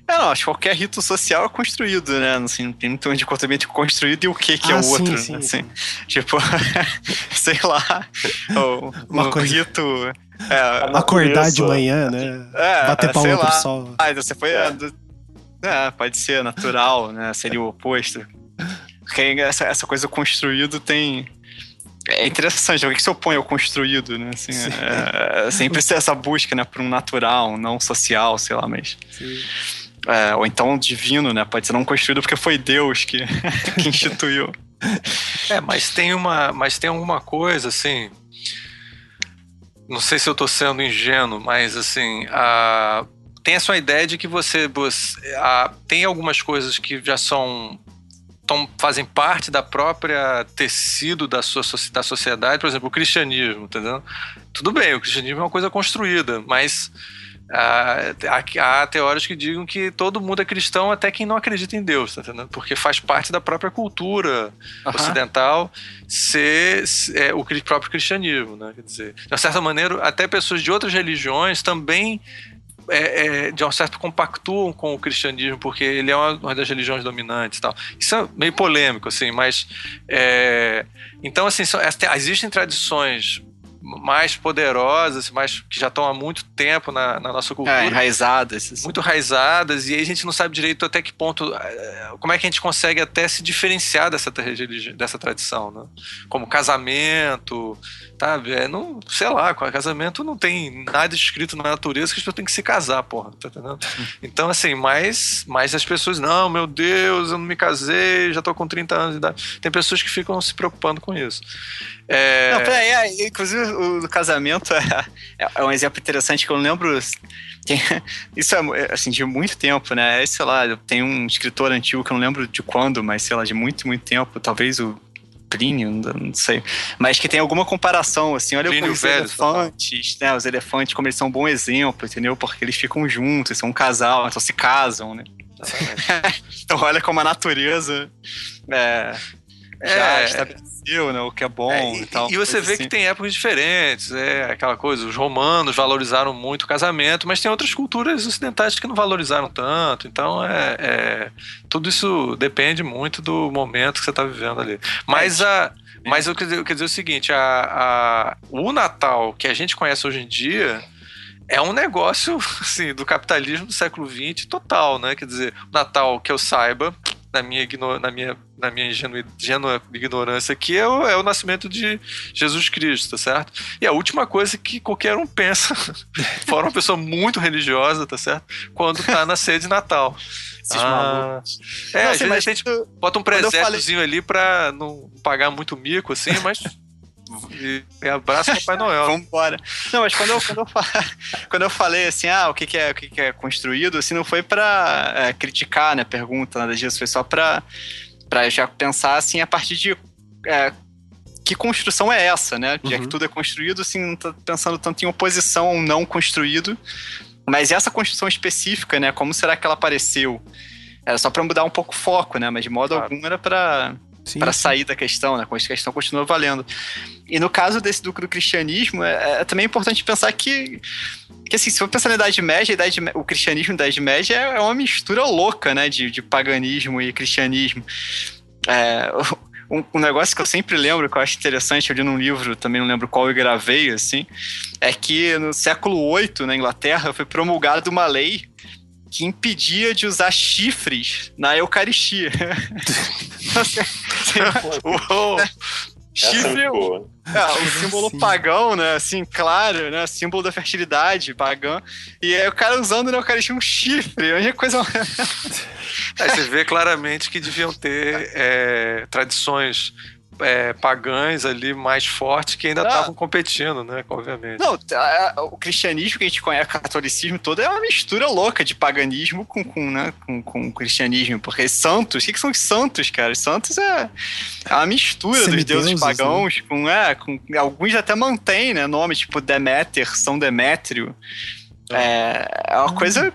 É, não, acho que qualquer rito social é construído, né? Assim, tem muito um dicotomia entre construído e o que que é ah, é o sim, outro. Sim, assim, sim. Tipo, sei lá, Uma o coisa... rito... É, Acordar de manhã, né? É, Bater palma pro sol. Ah, então você foi... É. É, pode ser natural, né? Seria o oposto. Porque essa, essa coisa construído tem. É interessante, o que se opõe ao construído, né? Assim, é, é, sempre essa busca, né, por um natural, um não social, sei lá, mas. É, ou então divino, né? Pode ser não construído porque foi Deus que, que instituiu. É, mas tem uma, mas tem alguma coisa assim. Não sei se eu tô sendo ingênuo, mas assim, a, tem a sua ideia de que você, você a, tem algumas coisas que já são tão, fazem parte da própria tecido da, sua, da sociedade, por exemplo, o cristianismo, entendeu? Tudo bem, o cristianismo é uma coisa construída, mas há, há teóricos que digam que todo mundo é cristão até quem não acredita em Deus, tá entendendo? Porque faz parte da própria cultura uhum. ocidental ser, é, o próprio cristianismo, né? Quer dizer, de uma certa maneira, até pessoas de outras religiões também é, é, de um certo compactuam com o cristianismo, porque ele é uma, uma das religiões dominantes tal. Isso é meio polêmico, assim, mas. É, então, assim, são, existem tradições mais poderosas, mais, que já estão há muito tempo na, na nossa cultura. É, enraizadas. Muito enraizadas, e aí a gente não sabe direito até que ponto, é, como é que a gente consegue até se diferenciar dessa, dessa tradição, né? Como casamento, sabe? É, não, sei lá, casamento não tem nada escrito na natureza que as pessoas têm que se casar, porra, tá entendendo? Então, assim, mas, mas as pessoas, não, meu Deus, eu não me casei, já tô com 30 anos de idade. Tem pessoas que ficam se preocupando com isso. É... Não, peraí, é, inclusive o casamento é, é, um exemplo interessante que eu lembro. Tem, isso é assim, de muito tempo, né? É, sei lá, tem um escritor antigo que eu não lembro de quando, mas sei lá, de muito, muito tempo, talvez o Plínio, não sei. Mas que tem alguma comparação, assim, olha Plínio os velho, elefantes, né? Os elefantes, como eles são um bom exemplo, entendeu? Porque eles ficam juntos, são um casal, então se casam, né? então olha como a natureza é, já é, estabeleceu, né? O que é bom é, e, tal. E você vê assim. que tem épocas diferentes, é aquela coisa. Os romanos valorizaram muito o casamento, mas tem outras culturas ocidentais que não valorizaram tanto. Então, é, é tudo isso depende muito do momento que você está vivendo ali. Mas é, a. Mas eu quero dizer, eu quero dizer o seguinte: a, a, o Natal que a gente conhece hoje em dia é um negócio assim, do capitalismo do século XX total, né? Quer dizer, o Natal que eu saiba, na minha, na minha, na minha ingênua ignorância aqui, é o, é o nascimento de Jesus Cristo, tá certo? E a última coisa que qualquer um pensa, fora uma pessoa muito religiosa, tá certo? Quando tá na ceia de Natal. Ah, é, não, assim, a gente bota um presépeozinho falei... ali pra não pagar muito mico, assim, mas e, abraço Papai Noel. Vambora. Não, mas quando eu, quando eu, quando eu falei assim, ah, o que, que, é, o que, que é construído, assim, não foi pra é, criticar, né, pergunta, nada disso, foi só pra, pra já pensar, assim, a partir de é, que construção é essa, né? Já uhum. que tudo é construído, assim, não tá pensando tanto em oposição ao não construído, mas essa construção específica, né, como será que ela apareceu? Era só para mudar um pouco o foco, né? Mas de modo claro. algum era para para sair da questão, né? Com a questão continua valendo. E no caso desse do, do cristianismo, é, é, também importante pensar que, que assim, se for pensar na Idade Média, Idade, o cristianismo da Idade Média é, é uma mistura louca, né? De, de paganismo e cristianismo. É, um, um, negócio que eu sempre lembro, que eu acho interessante, eu li num livro, também não lembro qual eu gravei, assim, é que no século VIII, na Inglaterra, foi promulgada uma lei que impedia de usar chifres na Eucaristia. Chifre é, o símbolo Sim. pagão, né? Assim, claro, né? Símbolo da fertilidade pagã. E aí o cara usando na Eucaristia um chifre. A única coisa. Aí você vê claramente que deviam ter é, tradições é, pagãs ali mais fortes que ainda estavam competindo, né? Obviamente. Não, o cristianismo que a gente conhece, o catolicismo todo, é uma mistura louca de paganismo com, com, né, com, com cristianismo. Porque santos, o que, que são os santos, cara? Os santos é, é uma mistura dos deuses né? pagãos, né? com, é, com. Alguns até mantêm, né? Nome tipo Deméter, São Demétrio. É, é uma coisa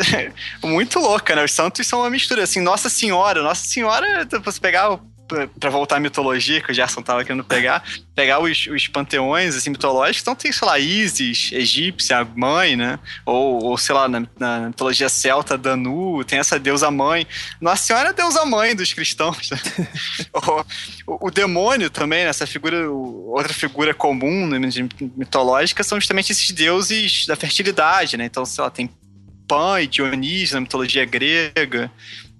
muito louca, né? Os santos são uma mistura, assim, Nossa Senhora, Nossa Senhora, você pegar o para voltar à mitologia, que o Gerson tava querendo pegar, pegar os, os panteões assim, mitológicos, então tem, sei lá, Isis, egípcia, mãe, né? Ou, ou sei lá, na, na, mitologia celta, Danu, tem essa deusa mãe. Nossa Senhora é a deusa mãe dos cristãos. Né? o, o, demônio também, né? essa figura, outra figura comum né, mitológica, são justamente esses deuses da fertilidade, né? Então, sei lá, tem Pan e Dionísio na mitologia grega.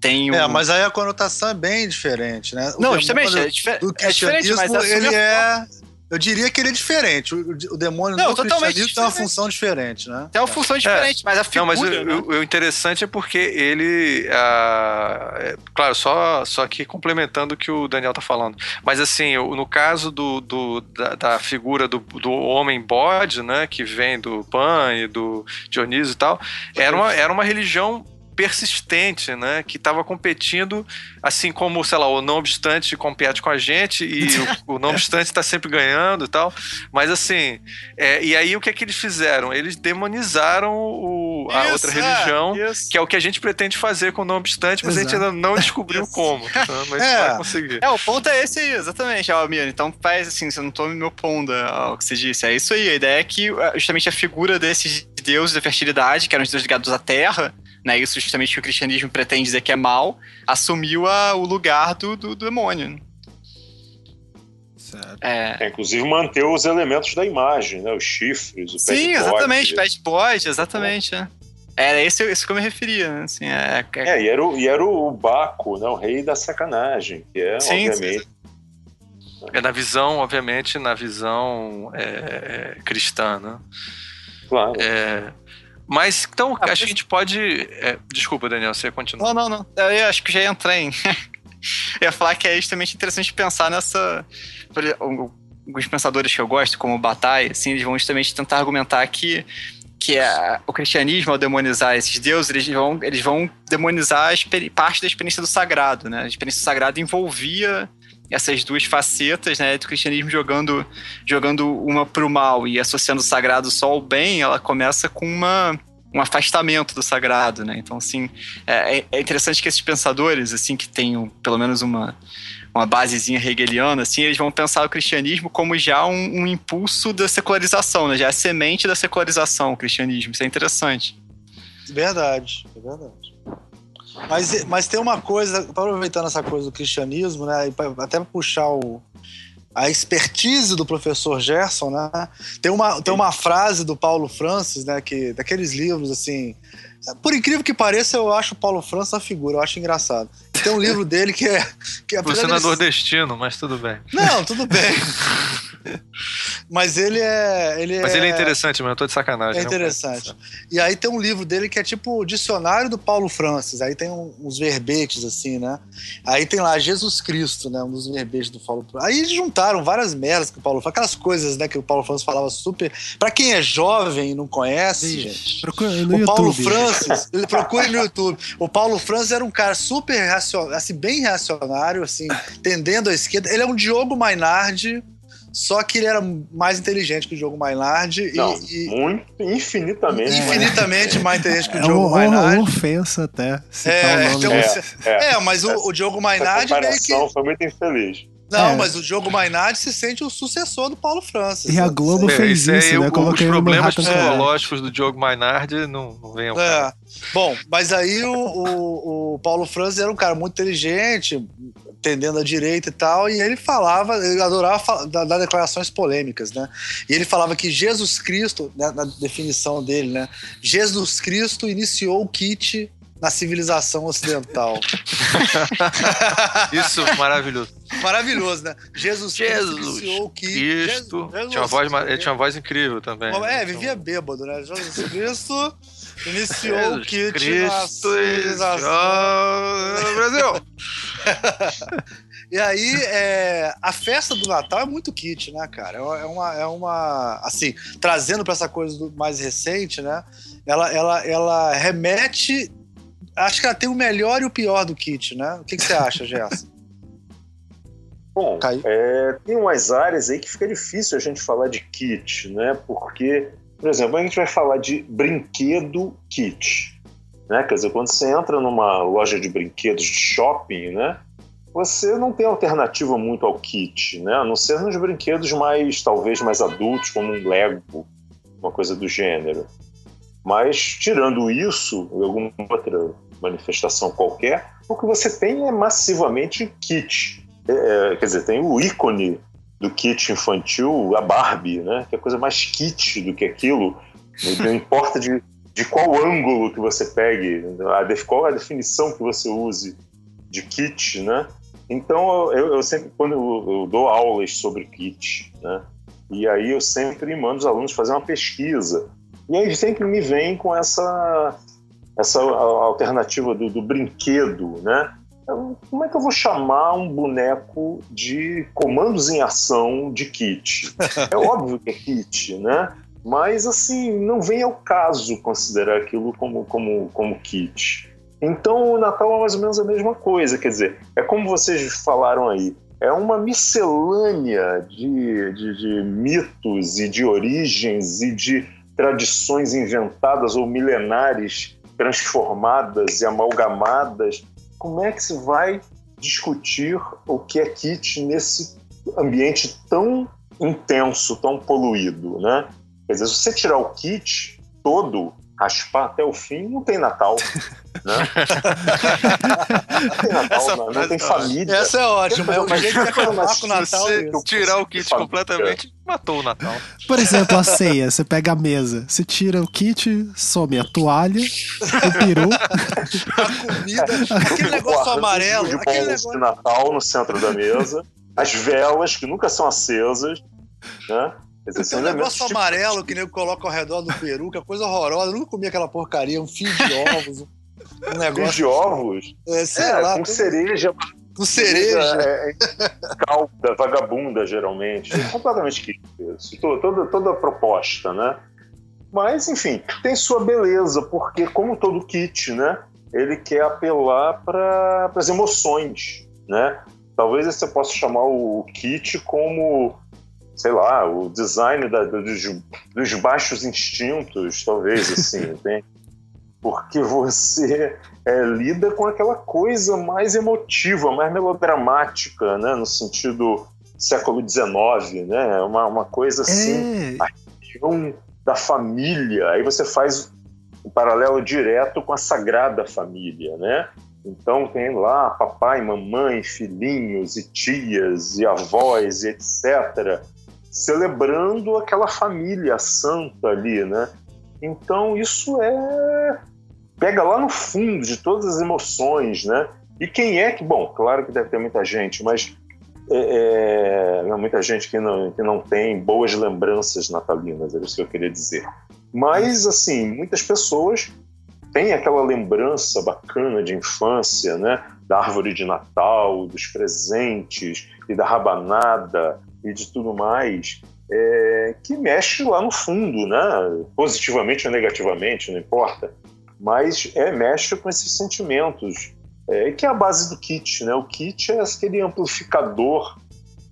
Tem É, mas aí a conotação é bem diferente, né? O não, justamente, é, difer é diferente, mas ele é eu diria que ele é diferente. O, o demônio não, no cristianismo tem uma função diferente, né? Tem uma função diferente, é. mas a figura... Não, mas o, né? o, o, interessante é porque ele... Ah, é, claro, só, só que complementando o que o Daniel tá falando. Mas assim, no caso do, do da, da, figura do, do homem bode, né? Que vem do Pan e do Dionísio e tal, era uma, era uma religião persistente, né? Que estava competindo, assim como, sei lá, o não obstante compete com a gente e o, o não obstante está sempre ganhando e tal. Mas assim, é, e aí o que é que eles fizeram? Eles demonizaram o, a isso, outra religião, é, que é o que a gente pretende fazer com o não obstante, mas Exato. a gente ainda não descobriu como. Tá? Mas é. vai conseguir. É, o ponto é esse aí, exatamente, Almir. Então faz assim, você não tome meu ponto ao que você disse. É isso aí. A ideia é que justamente a figura desses deuses da fertilidade, que eram os deuses ligados à terra, né, isso justamente que o cristianismo pretende dizer que é mal, assumiu a, o lugar do, do, do demônio. Certo. É. é. inclusive manter os elementos da imagem, né? Os chifres, o Sim, exatamente, de bode, exatamente. É. Era esse, esse que eu me referia, né? Assim, é, é... é, e, era o, e era o Baco, né? o rei da sacanagem, que é, sim, obviamente... Sim. É na visão, obviamente, na visão é, cristã, né? Claro. É, mas então, ah, acho que a gente pode. É, desculpa, Daniel, você continua. Não, não, não. Eu acho que já entrei em. eu ia falar que é justamente interessante pensar nessa. Alguns pensadores que eu gosto, como o Bataille, assim, eles vão justamente tentar argumentar que que é, o cristianismo, ao demonizar esses deuses, eles vão, eles vão demonizar parte da experiência do sagrado, né? A experiência do sagrado envolvia essas duas facetas, né, do cristianismo jogando, jogando uma pro mal e associando o sagrado só ao bem, ela começa com uma um afastamento do sagrado, né? Então, assim, é, é interessante que esses pensadores, assim, que tenham pelo menos uma, uma basezinha hegeliana, assim, eles vão pensar o cristianismo como já um, um impulso da secularização, né? Já é semente da secularização, o cristianismo. Isso é interessante. Verdade, é verdade. Mas, mas tem uma coisa, aproveitando essa coisa do cristianismo, né? Até puxar o, a expertise do professor Gerson, né? Tem uma, tem uma frase do Paulo Francis, né? Que, daqueles livros, assim. Por incrível que pareça, eu acho o Paulo Francis uma figura, eu acho engraçado. Tem um livro dele que é. Que, Você não é nordestino, mas tudo bem. Não, tudo bem. Mas ele é. Ele Mas é... ele é interessante, mas eu tô de sacanagem. É interessante. E aí tem um livro dele que é tipo o dicionário do Paulo Francis. Aí tem uns verbetes, assim, né? Aí tem lá Jesus Cristo, né? Um dos verbetes do Paulo Francis. Aí juntaram várias merdas que o Paulo aquelas coisas, né, que o Paulo Francis falava super. Pra quem é jovem e não conhece, Sim, gente. No o YouTube. Paulo Francis, ele procure no YouTube. O Paulo Francis era um cara super reacionário, assim, bem reacionário, assim, tendendo à esquerda. Ele é um Diogo Mainardi só que ele era mais inteligente que o Diogo Maynard. Não, e, muito, infinitamente. Infinitamente mais inteligente que o é Diogo é Maynard. É ofensa até é, então, é, é, é, mas o, o Diogo Maynard meio que... foi muito infeliz. Não, é. mas o Diogo Maynard se sente o sucessor do Paulo Francis. E a Globo fez isso, isso né? O, os problemas psicológicos do Diogo Maynard não, não vêm ao é. Bom, mas aí o, o, o Paulo Francis era um cara muito inteligente, tendendo à direita e tal, e ele falava, ele adorava dar, dar declarações polêmicas, né? E ele falava que Jesus Cristo, né, na definição dele, né? Jesus Cristo iniciou o kit na civilização ocidental. Isso, maravilhoso. Maravilhoso, né? Jesus, Jesus iniciou o kit. Cristo. Jesus, tinha uma voz, ele tinha uma voz incrível também. É, vivia bêbado, né? Jesus Cristo iniciou Jesus o kit Cristo. Brasil! e aí, é, a festa do Natal é muito kit, né, cara? É uma, é uma assim, trazendo para essa coisa do mais recente, né? Ela, ela, ela remete. Acho que ela tem o melhor e o pior do kit, né? O que, que você acha, Gerson? Bom, é, tem umas áreas aí que fica difícil a gente falar de kit, né? Porque, por exemplo, a gente vai falar de brinquedo kit. Né? Quer dizer, quando você entra numa loja de brinquedos de shopping, né? Você não tem alternativa muito ao kit, né? A não ser nos brinquedos mais, talvez, mais adultos, como um Lego, uma coisa do gênero. Mas, tirando isso, alguma outra manifestação qualquer, o que você tem é massivamente kit. É, é, quer dizer, tem o ícone do kit infantil, a Barbie, né? Que é coisa mais kit do que aquilo. Não importa de de qual ângulo que você pegue, a, qual a definição que você use de kit, né? Então, eu, eu sempre, quando eu, eu, dou aulas sobre kit, né? E aí eu sempre mando os alunos fazer uma pesquisa. E aí sempre me vem com essa, essa alternativa do, do brinquedo, né? Então, como é que eu vou chamar um boneco de comandos em ação de kit? É óbvio que é kit, né? Mas, assim, não vem ao caso considerar aquilo como, como, como kit. Então, o Natal é mais ou menos a mesma coisa, quer dizer, é como vocês falaram aí, é uma miscelânea de, de, de mitos e de origens e de tradições inventadas ou milenares transformadas e amalgamadas. Como é que se vai discutir o que é kit nesse ambiente tão intenso, tão poluído, né? Quer dizer, se você tirar o kit todo, raspar até o fim, não tem Natal. Né? não tem Natal, essa, não, não tem família. Essa é ótima. É o jeito de acabar com o Natal. Se tirar o kit completamente, matou o Natal. Por exemplo, a ceia. Você pega a mesa, você tira o kit, some a toalha, o peru. a comida, aquele negócio amarelo. De aquele negócio de Natal no centro da mesa. As velas, que nunca são acesas. Né? Dizer, Tem um negócio tipo... amarelo que nego coloca ao redor do peru, que é coisa horrorosa. Eu nunca comi aquela porcaria, um fio de ovos. Um negócio. Fio de ovos? É, sei é, lá. Com cereja. Com cereja. É, é, calda, vagabunda, geralmente. É completamente que isso. Toda, toda a proposta, né? Mas, enfim, tem sua beleza, porque, como todo kit, né? Ele quer apelar para as emoções, né? Talvez você possa chamar o kit como sei lá, o design da, dos, dos, baixos instintos, talvez, assim, tem, porque você é, lida com aquela coisa mais emotiva, mais melodramática, né, no sentido século XIX, né, uma, uma coisa assim, é. a questão da família, aí você faz um paralelo direto com a Sagrada Família, né, então tem lá papai, mamãe, filhinhos e tias e avós e etc celebrando aquela família santa ali, né? Então isso é pega lá no fundo de todas as emoções, né? E quem é que, bom, claro que deve ter muita gente, mas é, é, muita gente que não, que não tem boas lembranças natalinas, é isso que eu queria dizer. Mas, assim, muitas pessoas têm aquela lembrança bacana de infância, né? Da árvore de Natal, dos presentes e da rabanada e de tudo mais, é, que mexe lá no fundo, né? positivamente ou negativamente, não importa, mas é, mexe com esses sentimentos, é, que é a base do kit. Né? O kit é aquele amplificador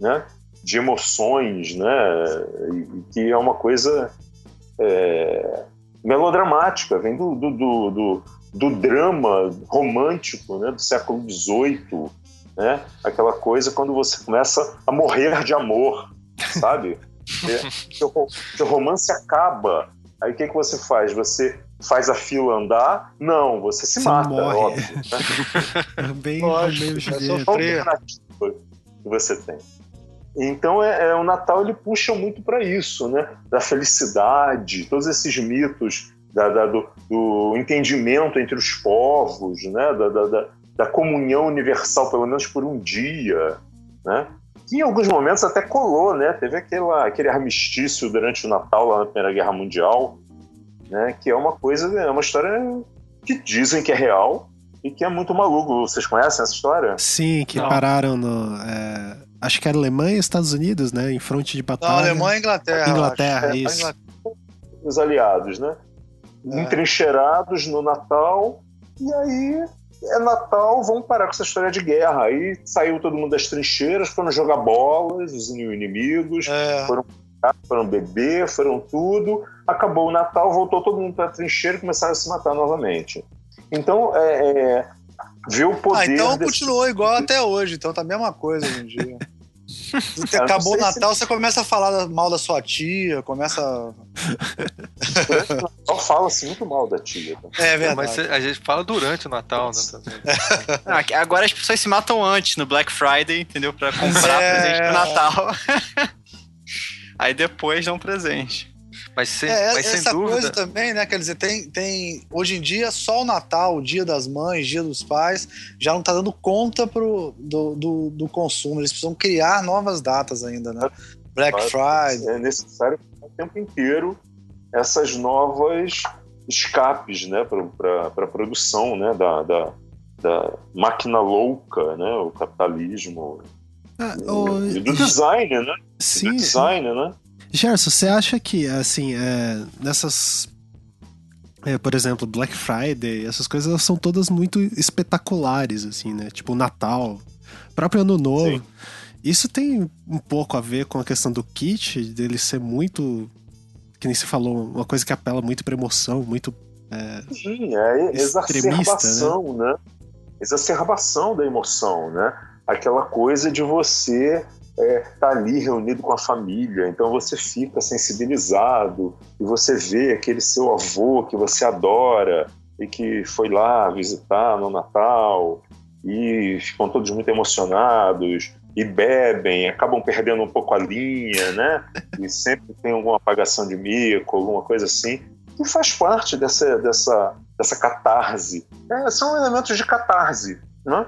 né? de emoções, né? E, que é uma coisa é, melodramática, vem do, do, do, do, do drama romântico né? do século XVIII, né? Aquela coisa quando você começa a morrer de amor, sabe? é, o romance acaba. Aí o que, que você faz? Você faz a fila andar? Não, você se você mata, morre. óbvio. Né? Bem Lógico, é só alternativa que você tem. Então é, é, o Natal ele puxa muito para isso, né? Da felicidade, todos esses mitos da, da, do, do, entendimento entre os povos, né? Da, da, da comunhão universal, pelo menos por um dia, né? Que em alguns momentos até colou, né? Teve aquela, aquele armistício durante o Natal lá na Primeira Guerra Mundial, né? Que é uma coisa, é uma história que dizem que é real e que é muito maluco. Vocês conhecem essa história? Sim, que Não. pararam no. É, acho que era Alemanha e Estados Unidos, né? Em fronte de batalha. Não, Alemanha e Inglaterra. Inglaterra, isso. Os aliados, né? É. Entrincheirados no Natal, e aí é Natal, vamos parar com essa história de guerra. Aí saiu todo mundo das trincheiras, foram jogar bolas, os inimigos, é. foram, foram beber, foram tudo. Acabou o Natal, voltou todo mundo para a trincheira e começaram a se matar novamente. Então, é, é, ver o poder. Ah, então desse... continuou igual até hoje, então tá a mesma coisa hoje em dia. Acabou o Natal, se... você começa a falar mal da sua tia, começa. Só fala assim muito mal da tia. Tá? É verdade. Mas a gente fala durante o Natal, né? Agora as pessoas se matam antes, no Black Friday, entendeu? Pra comprar é... presente pro Natal. Aí depois dão presente. Mas sem, é, mas essa sem dúvida. coisa também, né? Quer dizer, tem, tem. Hoje em dia, só o Natal, o dia das mães, dia dos pais, já não tá dando conta pro, do, do, do consumo. Eles precisam criar novas datas ainda, né? Black Friday. É necessário o tempo inteiro essas novas escapes, né? Para a produção, né? Da, da, da máquina louca, né? O capitalismo. Ah, o... E do design, né? Sim. Do design, né? Gerson, você acha que, assim, é, nessas. É, por exemplo, Black Friday, essas coisas elas são todas muito espetaculares, assim, né? Tipo, Natal, próprio Ano Novo. Sim. Isso tem um pouco a ver com a questão do kit, dele ser muito. Que nem se falou, uma coisa que apela muito pra emoção, muito. É, Sim, é exacerbação, né? né? Exacerbação da emoção, né? Aquela coisa de você é, tá ali reunido com a família, então você fica sensibilizado e você vê aquele seu avô que você adora e que foi lá visitar no Natal e ficam todos muito emocionados e bebem, acabam perdendo um pouco a linha, né? E sempre tem alguma apagação de mico, alguma coisa assim, que faz parte dessa, dessa, dessa catarse. É, são elementos de catarse, né?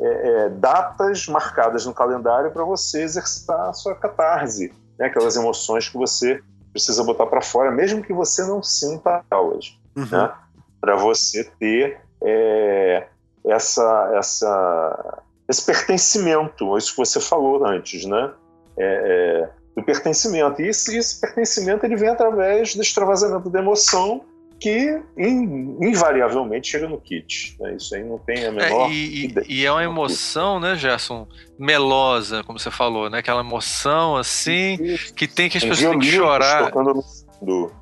É, é, datas marcadas no calendário para você exercitar a sua catarse, né? aquelas emoções que você precisa botar para fora, mesmo que você não sinta elas, uhum. né? para você ter é, essa, essa, esse pertencimento, isso que você falou antes, né? É, é do pertencimento. E esse, esse pertencimento ele vem através do extravasamento da emoção que in, invariavelmente chega no kit. Né? Isso aí não tem a é, menor. É, e, ideia. e é uma emoção, né, Gerson? Melosa, como você falou, né? Aquela emoção assim, que tem que as pessoas têm que chorar.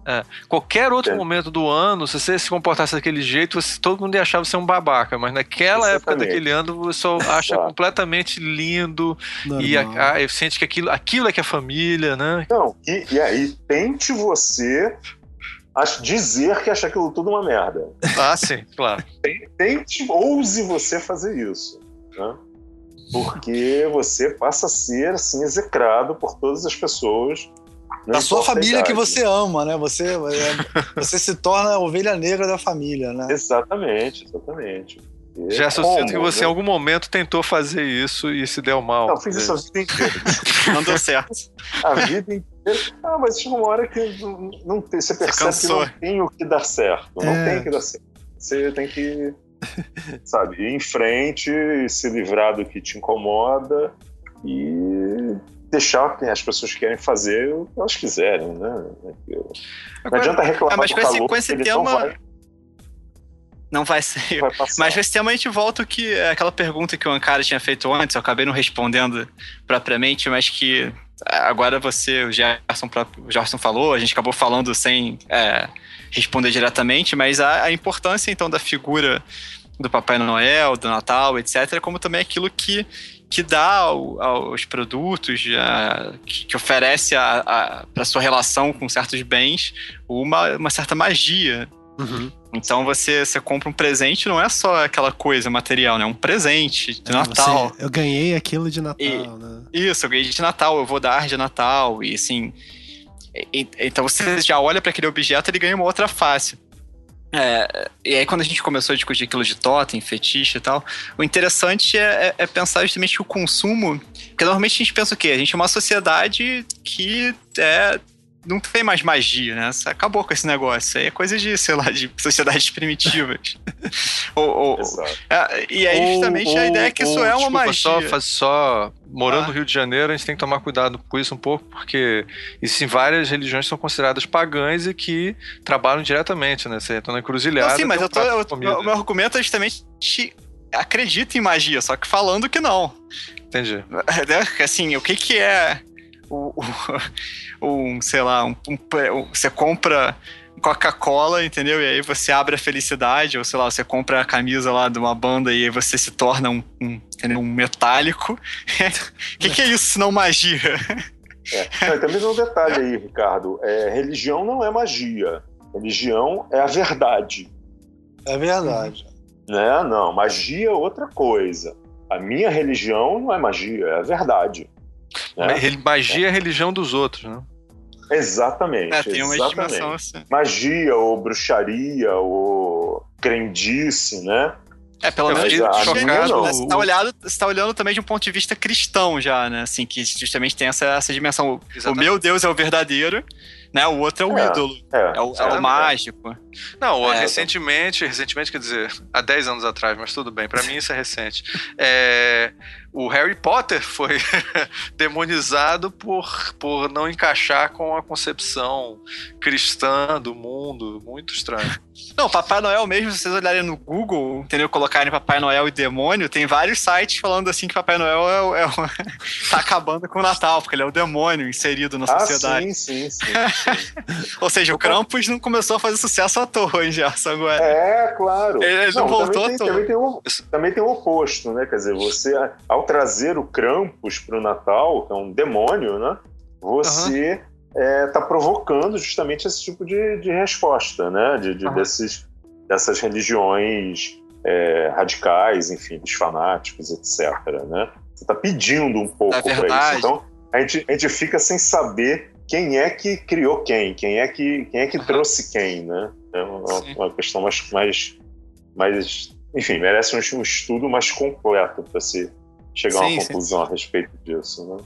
É. Qualquer outro momento do ano, se você se comportasse daquele jeito, você, todo mundo ia achar você um babaca. Mas naquela Exatamente. época daquele ano, você só acha completamente lindo Normal. e a, a, sente que aquilo, aquilo é que é família, né? Não, e, e aí tente você dizer que acha aquilo tudo uma merda. Ah, sim, claro. Tente, ouse você fazer isso. Né? Porque você passa a ser assim, execrado por todas as pessoas. Da sua família que você ama, né? Você, é, você se torna a ovelha negra da família, né? Exatamente, exatamente. Já sinto que você né? em algum momento tentou fazer isso e se deu mal. Não, fiz isso a vida inteira. não deu certo. A vida inteira. Ah, mas chega uma hora que não, não tem, você percebe você que não tem o que dar certo. Não é. tem o que dar certo. Você tem que, sabe, ir em frente, se livrar do que te incomoda e deixar que as pessoas querem fazer o que elas quiserem, né? Não Agora, adianta reclamar ah, mas do calor, esse, com esse tema... Não vai ser. Vai Mas esse tema a gente volta que é aquela pergunta que o Ankara tinha feito antes, eu acabei não respondendo propriamente, mas que é, agora você, o Gerson, o Gerson falou, a gente acabou falando sem é, responder diretamente, mas a, a, importância então da figura do Papai Noel, do Natal, etc., como também aquilo que, que dá ao, aos produtos, a, que, que, oferece para sua relação com certos bens uma, uma certa magia. Uhum. Então você, você compra um presente, não é só aquela coisa material, né? É um presente de é, Natal. Você, eu ganhei aquilo de Natal, e, né? Isso, eu ganhei de Natal, eu vou dar de Natal. E assim. E, então você já olha para aquele objeto ele ganha uma outra face. É, e aí, quando a gente começou a discutir aquilo de totem, fetiche e tal, o interessante é, é, é, pensar justamente que o consumo. Porque normalmente a gente pensa o quê? A gente é uma sociedade que é, não tem mais magia, né? Acabou com esse negócio. Aí é coisa de, sei lá, de sociedades primitivas. ou, ou, é, e aí, justamente, ou, a ideia é que isso é uma desculpa, magia. Só, só morando ah. no Rio de Janeiro, a gente tem que tomar cuidado com isso um pouco, porque existem várias religiões que são consideradas pagãs e que trabalham diretamente, né? Você entra na encruzilhada. Não, sim, mas eu tô, eu, o meu argumento é justamente acredita em magia, só que falando que não. Entendi. Assim, o que que é o, o, um, sei lá, um, um, você compra Coca-Cola, entendeu? E aí você abre a felicidade, ou sei lá, você compra a camisa lá de uma banda e aí você se torna um, um, um metálico. O que, que, é isso se não magia? É. também um detalhe aí, Ricardo. É, religião não é magia. Religião é a verdade. É verdade. Né? Não, magia é outra coisa. A minha religião não é magia, é a verdade. Né? Magia é a religião dos outros, né? Exatamente. É, tem uma exatamente. assim. Magia, ou bruxaria, ou crendice, né? É, pelo Eu menos chocado, né? Você tá, olhado, você tá olhando também de um ponto de vista cristão já, né? Assim, que justamente tem essa, essa dimensão. O Exatamente. meu Deus é o verdadeiro, né? O outro é o É. ídolo. É, É o, é o Exatamente. mágico. Não, É, recentemente, recentemente quer dizer, há 10 anos atrás, mas tudo bem, pra mim isso é recente. É, o Harry Potter foi demonizado por, por não encaixar com a concepção cristã do mundo, muito estranho. Não, Papai Noel mesmo, se vocês olharem no Google, entendeu? Colocarem Papai Noel e demônio, tem vários sites falando assim que Papai Noel é, é tá acabando com o Natal, porque ele é o demônio inserido na Ah, sociedade. sim, sim, sim. Ou seja, o Krampus não começou a fazer sucesso à toa, hein, Gerson, agora. É, claro. Ele não voltou também à tem, toa. também, tem o, também tem o oposto, né? Quer dizer, você, ao trazer o Krampus para o Natal, que é um demônio, né? Você está provocando justamente esse tipo de, de resposta, né? De, de- Aham. desses, dessas religiões é, radicais, enfim, dos fanáticos, etc. Né? Você está pedindo um pouco É para isso. Então, a gente, a gente fica sem saber quem é que criou quem, quem é que, quem é que Aham. trouxe quem, né? É uma, uma questão mais, mais, mais. Enfim, merece um estudo mais completo para se chegar a Sim, uma sim. conclusão a respeito disso, né?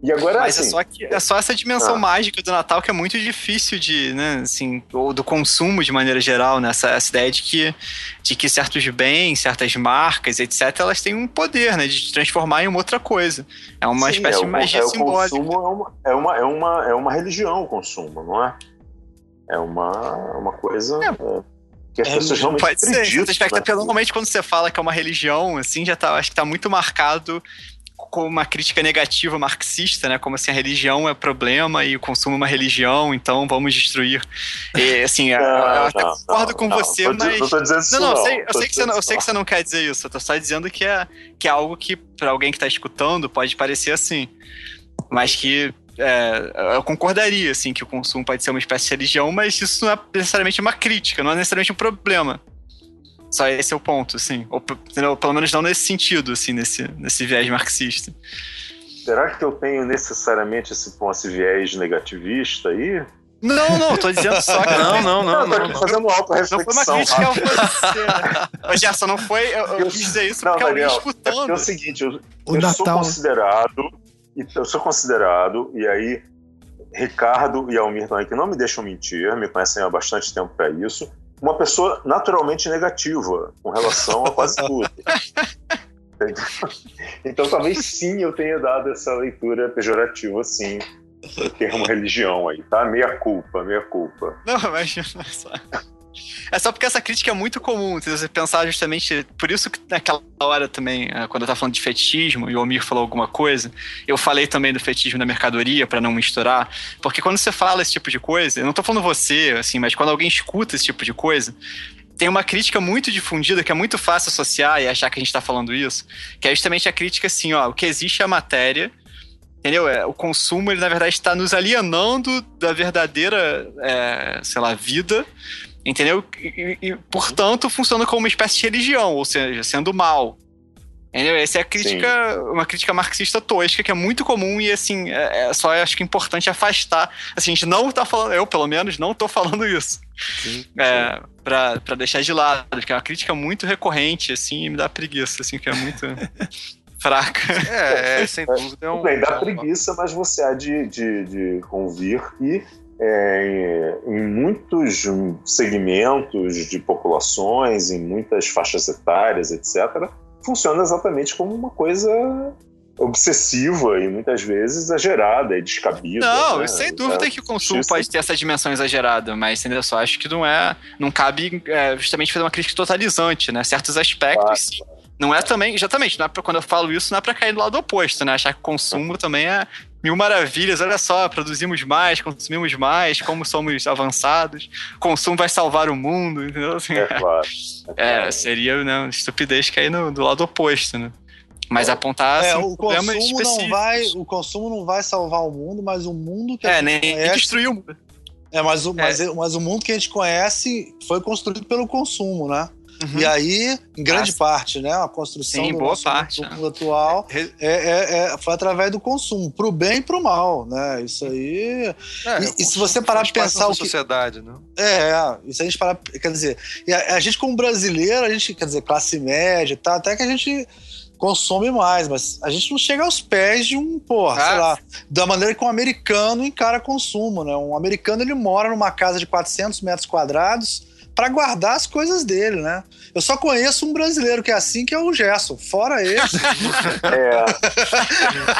E agora, Mas assim, é, só que, é só essa dimensão Ah. mágica do Natal que é muito difícil de, né, assim, ou do consumo de maneira geral, né? Essa, essa ideia de que, de que certos bens, certas marcas, etc., elas têm um poder, né? De transformar em uma outra coisa. É uma sim, espécie é de o- magia é o simbólica. consumo é uma, é, uma, é, uma, é uma religião, o consumo, não é? É uma, uma coisa É. que as É, pessoas realmente Pode ser, acreditam. certo aspecto, né? porque normalmente quando você fala que é uma religião, assim, já tá, acho que tá muito marcado com uma crítica negativa marxista, né? Como assim, a religião é problema e o consumo é uma religião, então vamos destruir. E, assim, eu- eu até Não, concordo não, com não, você, tô mas... Não tô dizendo isso Não, não, eu não, sei, eu, sei que você não, eu sei que você não quer dizer isso. Eu tô só dizendo que é, que é algo que, pra alguém que tá escutando, pode parecer assim. Mas que é, eu concordaria, assim, que o consumo pode ser uma espécie de religião, mas isso não é necessariamente uma crítica, não é necessariamente um problema. Só esse é o ponto, assim. Ou, entendeu? pelo menos não nesse sentido, assim, nesse, nesse viés marxista. Será que eu tenho necessariamente esse, bom, esse viés negativista aí? Não, não, eu tô dizendo só que. Não, não, não, eu tô não. aqui fazendo Não foi uma crítica a você. né? Gerson, não foi. Eu, eu Eu- quis dizer isso Não, porque alguém Daniel, É porque escutando. é o seguinte, eu, O eu sou Natal. considerado, e eu sou considerado, e aí Ricardo e Almir também, que não me deixam mentir, me conhecem há bastante tempo para isso, uma pessoa naturalmente negativa com relação a quase tudo. Então talvez sim eu tenha dado essa leitura pejorativa, assim, do termo religião aí, tá? Meia culpa, meia culpa. Não, mas é só. É porque essa crítica é muito comum. Se você pensar justamente. Por isso que naquela hora também, eh, quando eu tava falando de fetichismo e o Omir falou alguma coisa, eu falei também do fetichismo da mercadoria para não misturar. Porque quando você fala esse tipo de coisa, eu não tô falando você, assim, mas quando alguém escuta esse tipo de coisa, tem uma crítica muito difundida que é muito fácil associar e achar que a gente tá falando isso, que é justamente a crítica assim, ó, o que existe é a matéria. Entendeu? É, o consumo, ele na verdade está nos alienando da verdadeira, é, sei lá, vida entendeu? E, e, e, portanto, funciona como uma espécie de religião, ou seja, sendo mal. Entendeu? Essa é a crítica, uma crítica marxista tosca, que é muito comum e, assim, é, é só acho que é importante afastar. Assim, a gente não tá falando, eu pelo menos não tô falando isso. Sim, É, pra, pra deixar de lado, porque é uma crítica muito recorrente, assim, e me dá preguiça, assim, que é muito fraca. É, é, sem dúvida é um. Bem, dá é uma- preguiça, mas você há de, de, de convir que é, em muitos segmentos de populações, em muitas faixas etárias, etc., funciona exatamente como uma coisa obsessiva e muitas vezes exagerada e descabida. Não, né? sem dúvida É, que o consumo justiça- pode ter essa dimensão exagerada, mas entendeu? Só acho que não é. Não cabe é, justamente fazer uma crítica totalizante, né? Certos aspectos, Claro. Não é também, exatamente, não é pra, quando eu falo isso, não é pra cair do lado oposto, né? Achar que o consumo também é mil maravilhas, olha só, produzimos mais, consumimos mais, como somos avançados, consumo vai salvar o mundo, entendeu? Assim, É claro. é, claro. seria né, estupidez cair no, do lado oposto, né? Mas apontar É, assim, o consumo não vai, o consumo não vai salvar o mundo, mas o mundo que a É, gente nem conhece, destruir o mundo. é, mas, o, mas, mas o mundo que a gente conhece foi construído pelo consumo, né? Uhum. E aí, em grande parte, né, a construção sim, do boa nosso parte, mundo, né? atual é, é, é, foi através do consumo, pro bem e pro mal, né? Isso aí. É, e, e se você parar para pensar o que sociedade, né? É, isso a gente parar, quer dizer, a, a, gente como brasileiro, a gente, quer dizer, classe média, tá, até que a gente consome mais, mas a gente não chega aos pés de um, porra, ah. sei lá, da maneira que um americano encara consumo, né? Um americano ele mora numa casa de 400 metros quadrados para guardar as coisas dele, né? Eu só conheço um brasileiro que é assim, que é o Gerson. Fora esse. é.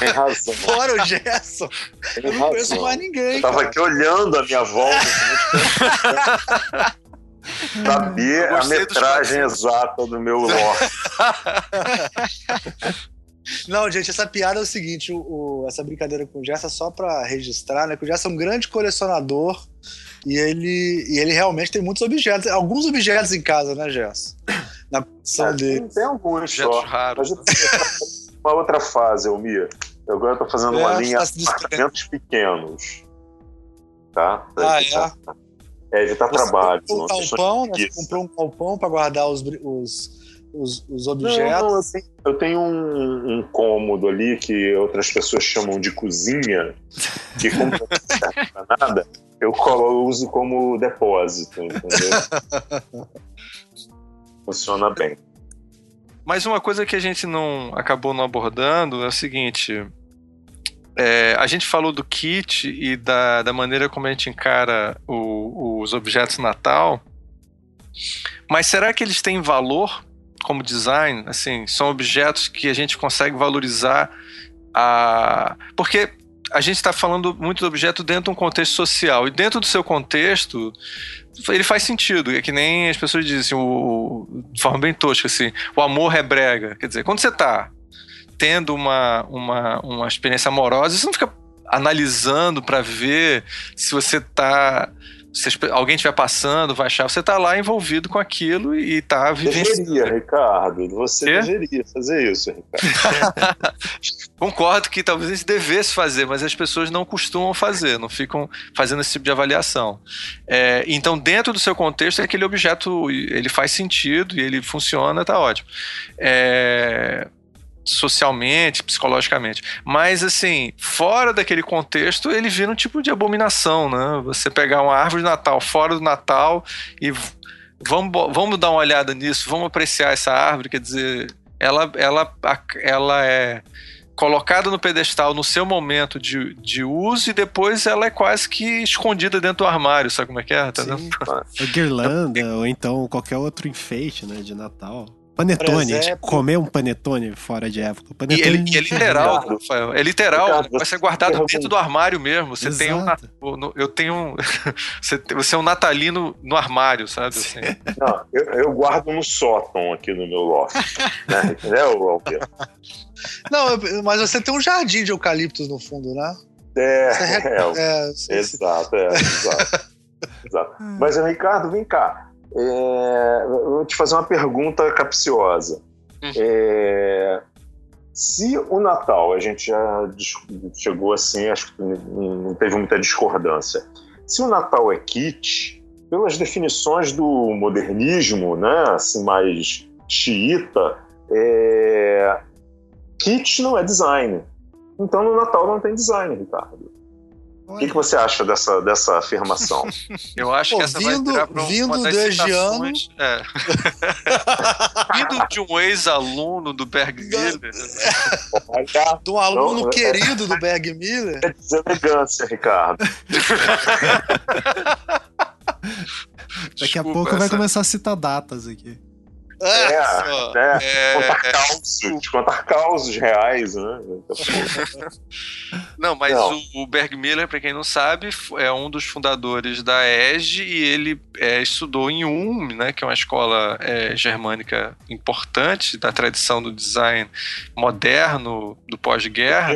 Tem razão. Fora o Gerson. Tem eu não razão. conheço mais ninguém. Eu tava cara. aqui olhando a minha volta. Saber a metragem exata do meu lote. Não, gente, essa piada é o seguinte: o, o, essa brincadeira com o Gerson só para registrar, né? Que o Gerson é um grande colecionador e ele, e ele realmente tem muitos objetos, alguns objetos em casa, né, Gerson? Na posição é, dele. Tem alguns só. Raros. Mas uma outra fase, Elmir. Eu agora estou fazendo é, uma linha de apartamentos pequenos. Tá? ah, é? É, evitar trabalho. Comprou um galpão, né? Você comprou um galpão para guardar os, os, os, os objetos? Não, eu tenho, eu tenho um, um, cômodo ali que outras pessoas chamam de cozinha, que como não serve pra nada, eu, eu uso como depósito, entendeu? Funciona bem. Mas uma coisa que a gente não acabou não abordando é o seguinte: é, a gente falou do kit e da, da maneira como a gente encara o, os objetos Natal, mas será que eles têm valor como design? Assim, são objetos que a gente consegue valorizar a... Porque a gente está falando muito do objeto dentro de um contexto social. E dentro do seu contexto, ele faz sentido. É que nem as pessoas dizem, o, de forma bem tosca, assim, o amor é brega. Quer dizer, quando você está tendo uma, uma, uma experiência amorosa, você não fica analisando para ver se você tá se alguém estiver passando, vai achar, você está lá envolvido com aquilo e está vivendo. Deveria, Ricardo. Você deveria fazer isso, Ricardo. Concordo que talvez a gente devesse fazer, mas as pessoas não costumam fazer, não ficam fazendo esse tipo de avaliação. É, então, dentro do seu contexto, aquele objeto ele faz sentido e ele funciona, tá ótimo. É, socialmente, psicologicamente. Mas, assim, fora daquele contexto, ele vira um tipo de abominação, né? Você pegar uma árvore de Natal fora do Natal e vamos, vamos dar uma olhada nisso, vamos apreciar essa árvore, quer dizer, ela, ela, ela é colocada no pedestal no seu momento de, de uso e depois ela é quase que escondida dentro do armário, sabe como é que é? Tá Sim, guirlanda, ou então qualquer outro enfeite, né, de Natal. Panetone, comer um panetone fora de época. Panetone... E, ele, e é literal, Rafael. É literal. vai ser guardado dentro do armário mesmo. Você Exato. tem um. Eu tenho um. Você é um natalino no armário, sabe? Assim. Não, eu, eu, guardo no sótão aqui no meu loft. né? Entendeu? Não, mas você tem um jardim de eucaliptos no fundo, né? É, é, é, é exato, é, exato. exato. Mas, Ricardo, vem cá. É, vou te fazer uma pergunta capciosa. Hum. É, se o Natal, a gente já chegou assim, acho que não teve muita discordância. Se o Natal é kit, pelas definições do modernismo, né, assim mais xiita, é, kit não é design. Então no Natal não tem design, Ricardo. O que, que, você acha dessa, dessa afirmação? Eu acho Pô, que essa vindo, vai virar para vindo uma desde ano. É. vindo de um ex-aluno do Berg Miller. de um aluno não, é- querido é, do Berg Miller. É deselegância, Ricardo. Daqui Desculpa, a pouco essa... vai começar a citar datas aqui. É, é, é, contar é, causos, contar causos reais, né? Não, mas não. o, o Berg Miller, para quem não sabe, é um dos fundadores da ESG e ele é, estudou em Ulm, né, que é uma escola é, germânica importante da tradição do design moderno do pós-guerra.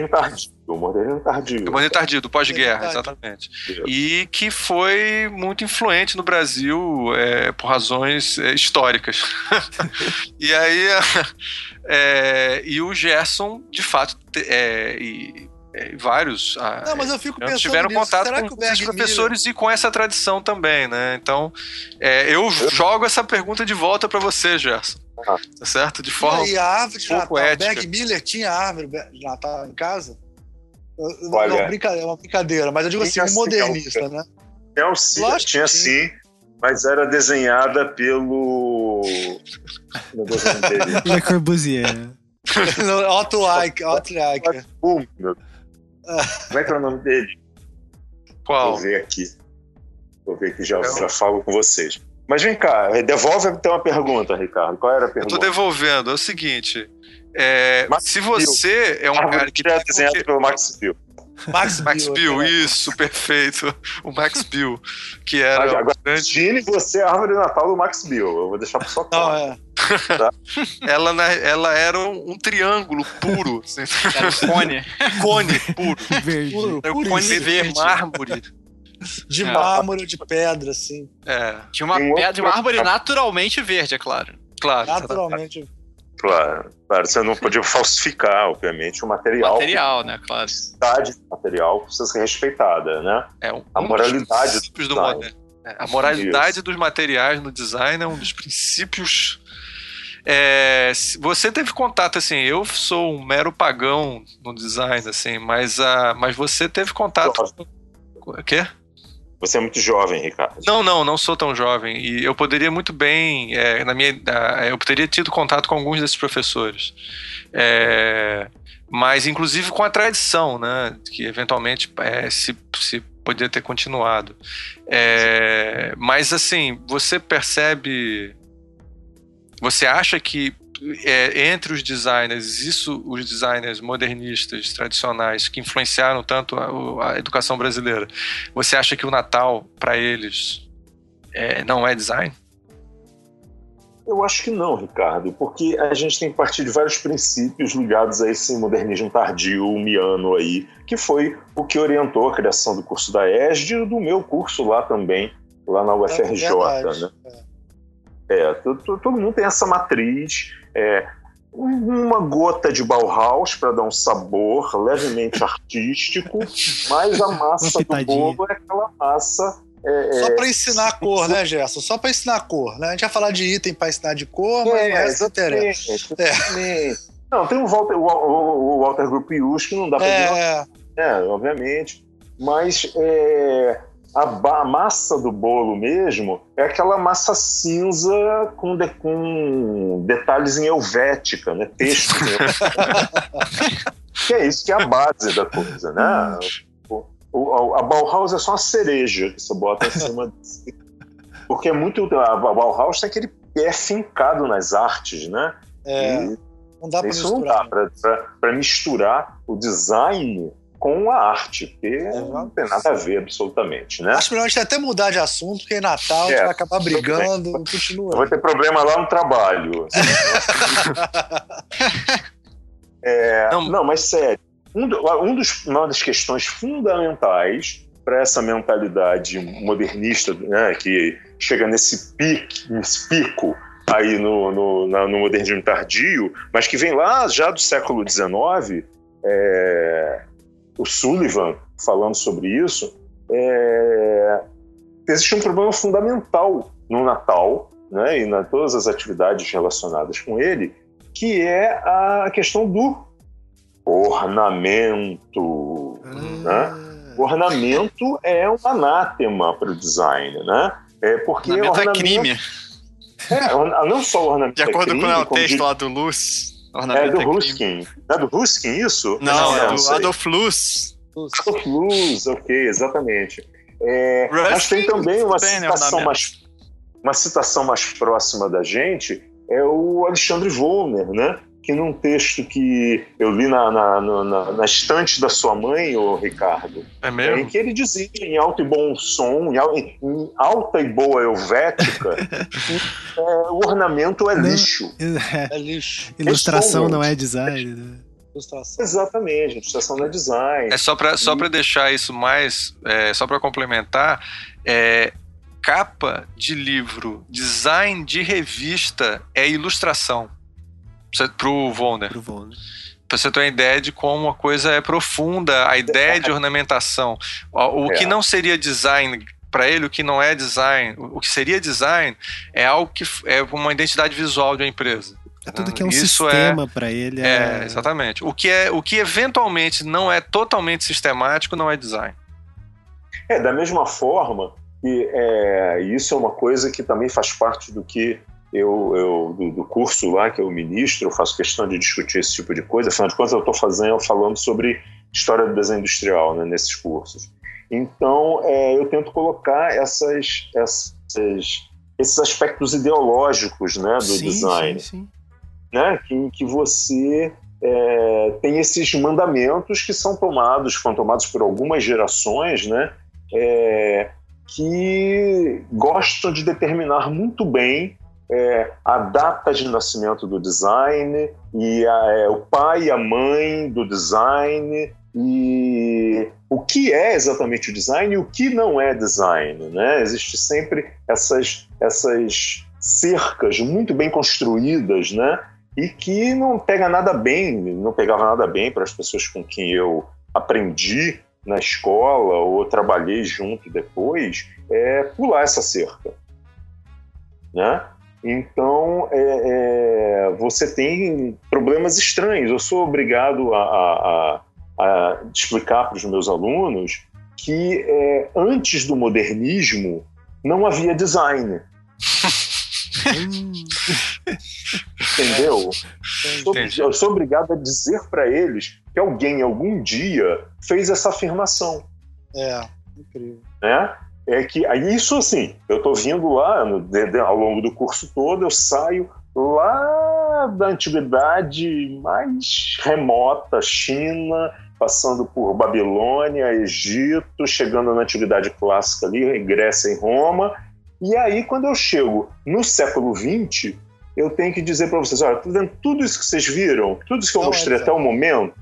O modernismo tardio. O modernismo tardio, do pós-guerra, exatamente. E que foi muito influente no Brasil é, por razões é, históricas. e aí. É, e o Gerson, de fato, é, é, vários. Ah, não, mas eu fico pensando tiveram nisso. contato Será com os professores Miller... e com essa tradição também, né? Então, é, eu jogo essa pergunta de volta para você, Gerson. Ah. Tá certo? De forma. E a árvore de Natal, Berg Miller tinha árvore de Natal em casa? Olha, não, brincadeira, é uma brincadeira, mas eu digo assim, um modernista, né? Não, sim, Lógico tinha sim, mas era desenhada pelo. Le Corbusier. Otto Eich, Otto Eich. Como é que é o nome dele? Qual? Vou ver aqui. Vou ver que já, é já falo com vocês. Mas vem cá, devolve então a pergunta, Ricardo. Qual era a pergunta? Eu tô devolvendo. É o seguinte: é, se você é um cara que. É desenhado pelo Max Bill. Max, Max Bill, Bill isso, perfeito. O Max Bill, que era. Ah, agora, grande... você é a árvore de Natal do Max Bill. Eu vou deixar pro sua Não, é. Tá? ela, ela era um, um triângulo puro. Assim. Era um cone. Cone puro. Verde. Puro, era um cone verde. mármore. De é. mármore ou de pedra, assim. É. De uma pedra, de uma árvore naturalmente verde, é claro. Claro. Naturalmente verde. Claro, claro, você não podia falsificar, obviamente, o material. Material, né, claro. A qualidade do material precisa ser respeitada, né? É um, a moralidade dos do, do é, A moralidade Isso. dos materiais no design é um dos princípios. É, você teve contato, assim, eu sou um mero pagão no design, assim, mas, a, mas você teve contato. O quê? Você é muito jovem, Ricardo. Não, não, não sou tão jovem. E eu poderia muito bem, é, na minha, eu poderia ter tido contato com alguns desses professores. É, mas, inclusive, com a tradição, né? Que eventualmente é, se, se poderia ter continuado. É, mas, assim, você percebe. Você acha que é, entre os designers, isso os designers modernistas tradicionais que influenciaram tanto a, a educação brasileira, você acha que o Natal para eles é, não é design? Eu acho que não, Ricardo, porque a gente tem que partir de vários princípios ligados a esse modernismo tardio, miano aí, que foi o que orientou a criação do curso da ESD e do meu curso lá também, lá na UFRJ, é né? É, todo, todo mundo tem essa matriz é, uma gota de Bauhaus para dar um sabor levemente artístico, mas a massa do bolo é aquela massa. É, Só para ensinar a cor, né, Gerson? Só para ensinar a cor, né? A gente vai falar de item para ensinar de cor, mas é, não interessa. É. Não, tem o Walter, o, o, o Walter Gropius que não dá para é. é, obviamente. Mas é, a, a, massa do bolo mesmo é aquela massa cinza com, de, com detalhes em helvética, né? Texto. que é isso que é a base da coisa, né? O, o, a Bauhaus é só uma cereja que você bota em cima desse. Porque é muito. A Bauhaus tem aquele pé fincado nas artes, né? É. E não dá pra isso misturar. não dá para misturar o design com a arte, porque é, não tem nada a ver absolutamente, né? Acho melhor a gente até mudar de assunto, porque Natal é, a gente vai acabar brigando, continua. Vai ter problema lá no trabalho. é, não. não. mas sério, um, um dos, uma das questões fundamentais para essa mentalidade modernista, né, que chega nesse pique, nesse pico aí no, no, no modernismo tardio, mas que vem lá já do século XIX, é, o Sullivan falando sobre isso, é, existe um problema fundamental no Natal né, e em todas as atividades relacionadas com ele, que é a questão do ornamento. Ah. Né? O ornamento é um anátema para o design, né? É porque ornamento, ornamento é crime. É, não só o ornamento De acordo é crime, com o texto de... lá do Luz. É do Ruskin. É do Ruskin isso? Não, não é do Adolf Luz. Adolf Luz, ok, exatamente. É, mas tem também uma né, citação mais uma citação mais próxima da gente é o Alexandre Volner, né? Que num texto que eu li na, na, na, na estante da sua mãe, o Ricardo, é mesmo? em que ele dizia em alto e bom som, em, em alta e boa helvética, que é, o ornamento é lixo. É, lixo. Ilustração não é design. Né? Ilustração. Exatamente, ilustração não é design. É só para só deixar isso mais, é, só para complementar, é, capa de livro, design de revista é ilustração pro Volner. Pro Volner. Pra você ter uma ideia de como a coisa é profunda, a ideia de ornamentação. O, o é. que não seria design para ele, o que não é design, o que seria design é algo que é uma identidade visual de uma empresa. É tudo que é um Isso é sistema é, para ele. É... é... exatamente. O que, é, o que eventualmente não é totalmente sistemático não é design. É, da mesma forma, e é, isso é uma coisa que também faz parte do que eu, eu do, do, curso lá que eu ministro, eu faço questão de discutir esse tipo de coisa. Afinal de contas, eu estou fazendo, falando sobre história do desenho industrial né, nesses cursos. Então, é, eu tento colocar essas, essas, esses aspectos ideológicos né, do sim, design. Sim, sim né? que, que você é, tem esses mandamentos que são tomados, foram tomados por algumas gerações, né? É, que gostam de determinar muito bem é, a data de nascimento do design e a, é, o pai e a mãe do design e o que é exatamente o design e o que não é design, né? Existe sempre essas essas cercas muito bem construídas, né? e que não pega nada bem, não pegava nada bem para as pessoas com quem eu aprendi na escola ou trabalhei junto depois, é pular essa cerca, né? Então, é, é, você tem problemas estranhos. Eu sou obrigado a, a, a explicar para os meus alunos que é, antes do modernismo não havia design. Entendeu? Eu sou obrigado a dizer para eles que alguém algum dia fez essa afirmação. É, incrível. Né? É que isso assim, eu estou vindo lá no, de, ao longo do curso todo, eu saio lá da antiguidade mais remota, China, passando por Babilônia, Egito, chegando na antiguidade clássica ali, Grécia e Roma, e aí, quando eu chego no século XX, eu tenho que dizer para vocês: olha, tá vendo tudo isso que vocês viram, tudo isso que eu não é mostrei é até o momento.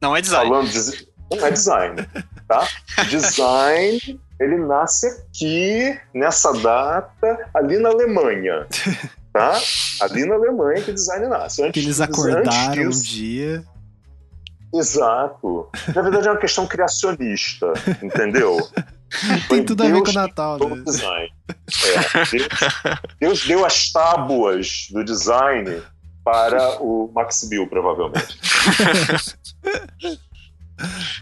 Não é design. Falando de, não é design. Tá? design, ele nasce aqui, nessa data, ali na Alemanha. Tá? Ali na Alemanha que o design nasce. Antes, Eles acordaram disso, um dia. Exato. Na verdade, é uma questão criacionista, entendeu? Tem tudo Deus a ver com o Natal. Né? Design. É, Deus, Deus, deu as tábuas do design para o Max Bill, provavelmente.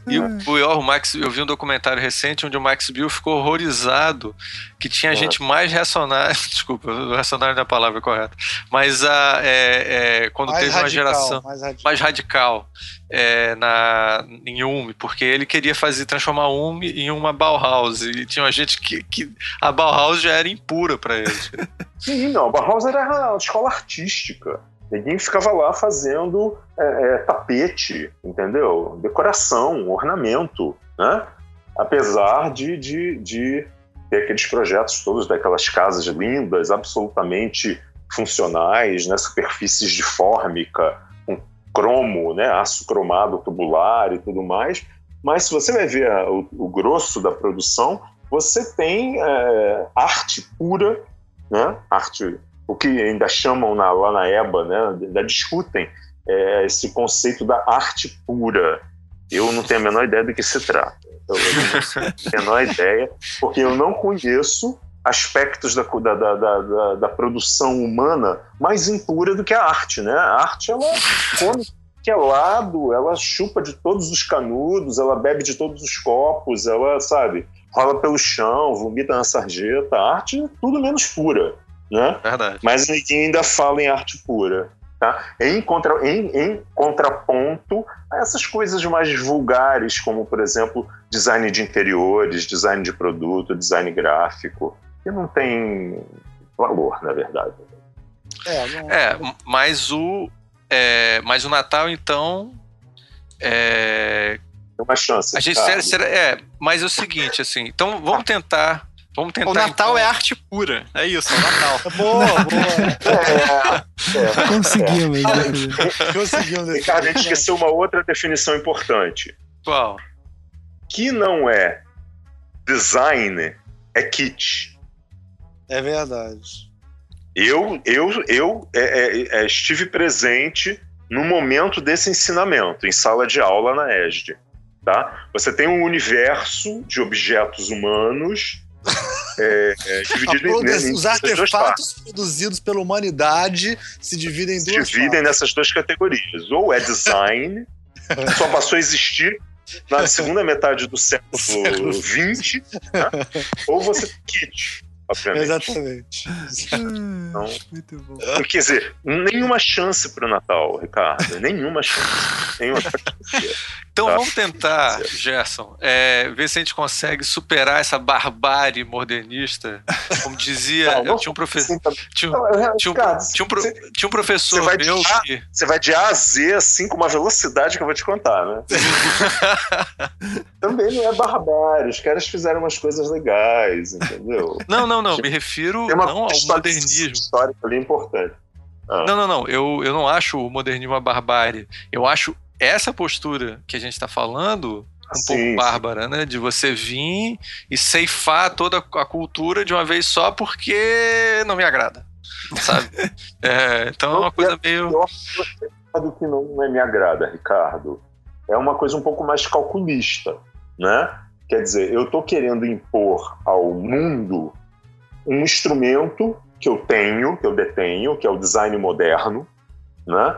E o pior, o Max, eu vi um documentário recente onde o Max Bill ficou horrorizado que tinha gente mais reacionária, desculpa, reacionário não é a palavra correta, mas a, é, é, quando mais teve radical, uma geração mais radical, mais radical é, na, em UME, porque ele queria fazer transformar UME em uma Bauhaus e tinha uma gente que, que a Bauhaus já era impura para eles. Sim, não, a Bauhaus era a escola artística. Ninguém ficava lá fazendo é, é, tapete, entendeu? Decoração, ornamento, né? Apesar de, de, de ter aqueles projetos todos daquelas casas lindas, absolutamente funcionais, né? Superfícies de fórmica, com cromo, né? Aço cromado tubular e tudo mais. Mas se você vai ver a, o, o, grosso da produção, você tem é, arte pura, né? Arte o que ainda chamam na, lá na EBA, né, ainda discutem é, esse conceito da arte pura. Eu não tenho a menor ideia do que se trata. Eu não tenho a menor ideia, porque eu não conheço aspectos da, da, da, da, produção humana mais impura do que a arte, né? A arte, ela come que é lado, ela chupa de todos os canudos, ela bebe de todos os copos, ela, sabe, rola pelo chão, vomita na sarjeta. A arte é tudo menos pura né? Verdade. Mas ninguém ainda fala em arte pura. Tá? Em, contra, em, em contraponto a essas coisas mais vulgares, como, por exemplo, design de interiores, design de produto, design gráfico, que não tem valor, na verdade. É, não... é mas o, é, mas o Natal, então. É... Tem uma chance. A gente será, será, é, mas é o seguinte, assim, então vamos tentar Vamos tentar. O Natal então. é arte pura. É isso, é o Natal. boa, boa. É, é, Conseguimos. É. Conseguimos. Ricardo, a gente esqueceu uma outra definição importante. Qual? Que não é design, é kit. É verdade. Eu, eu, eu é, é, é estive presente no momento desse ensinamento, em sala de aula na ESD. Tá? Você tem um universo de objetos humanos é, é, dividido em, Os artefatos produzidos pela humanidade se dividem em duas Se dividem partes. nessas duas categorias. Ou é design, só passou a existir na segunda metade do século XX, né? ou você tem kit obviamente. Exatamente. Então, Muito bom. Quer dizer, nenhuma chance para o Natal, Ricardo. Nenhuma chance. Nenhuma chance. Então tá? vamos tentar, Gerson, é, ver se a gente consegue superar essa barbárie modernista. Como dizia, não, tinha um professor. Tinha, tinha, um, tinha, um, tinha um professor você meu a, que. Você vai de A a Z, assim, com uma velocidade que eu vou te contar, né? Também não é barbárie. Os caras fizeram umas coisas legais, entendeu? Não, não, não. Me refiro não ao modernismo. histórico ali importante. Ah. Não, não, não. Eu, eu não acho o modernismo uma barbárie. Eu acho essa postura que a gente está falando um sim, pouco bárbara, sim. né? De você vir e ceifar toda a cultura de uma vez só porque não me agrada, sabe? é, então é uma coisa meio. Acho que não me agrada, Ricardo. É uma coisa um pouco mais calculista, né? Quer dizer, eu estou querendo impor ao mundo um instrumento que eu tenho, que eu detenho, que é o design moderno, né?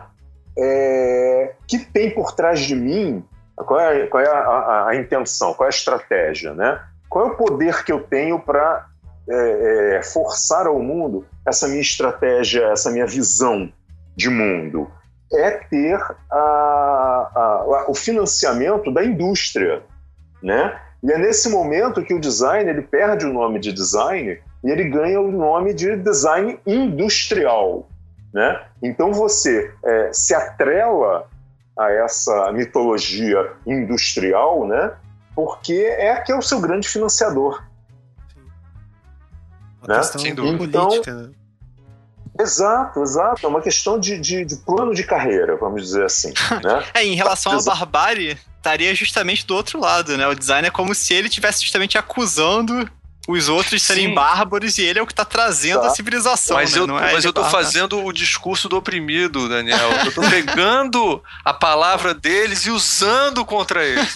É, que tem por trás de mim, qual é, qual é a, a, a, intenção, qual é a estratégia, né? Qual é o poder que eu tenho para é, é, forçar ao mundo essa minha estratégia, essa minha visão de mundo? É ter a, o financiamento da indústria, né? E é nesse momento que o design ele perde o nome de design e ele ganha o nome de design industrial. Né? Então você é, se atrela a essa mitologia industrial, né? porque é que é o seu grande financiador. Uma né? questão então, política. Né? Exato, exato. É uma questão de, de, de plano de carreira, vamos dizer assim. Né? é, em relação à barbárie, estaria justamente do outro lado, né? O design é como se ele estivesse justamente acusando os outros serem Sim. bárbaros e ele é o que está trazendo tá. a civilização. Mas, né? eu, é mas eu tô fazendo o discurso do oprimido, Daniel. Eu tô pegando a palavra deles e usando contra eles.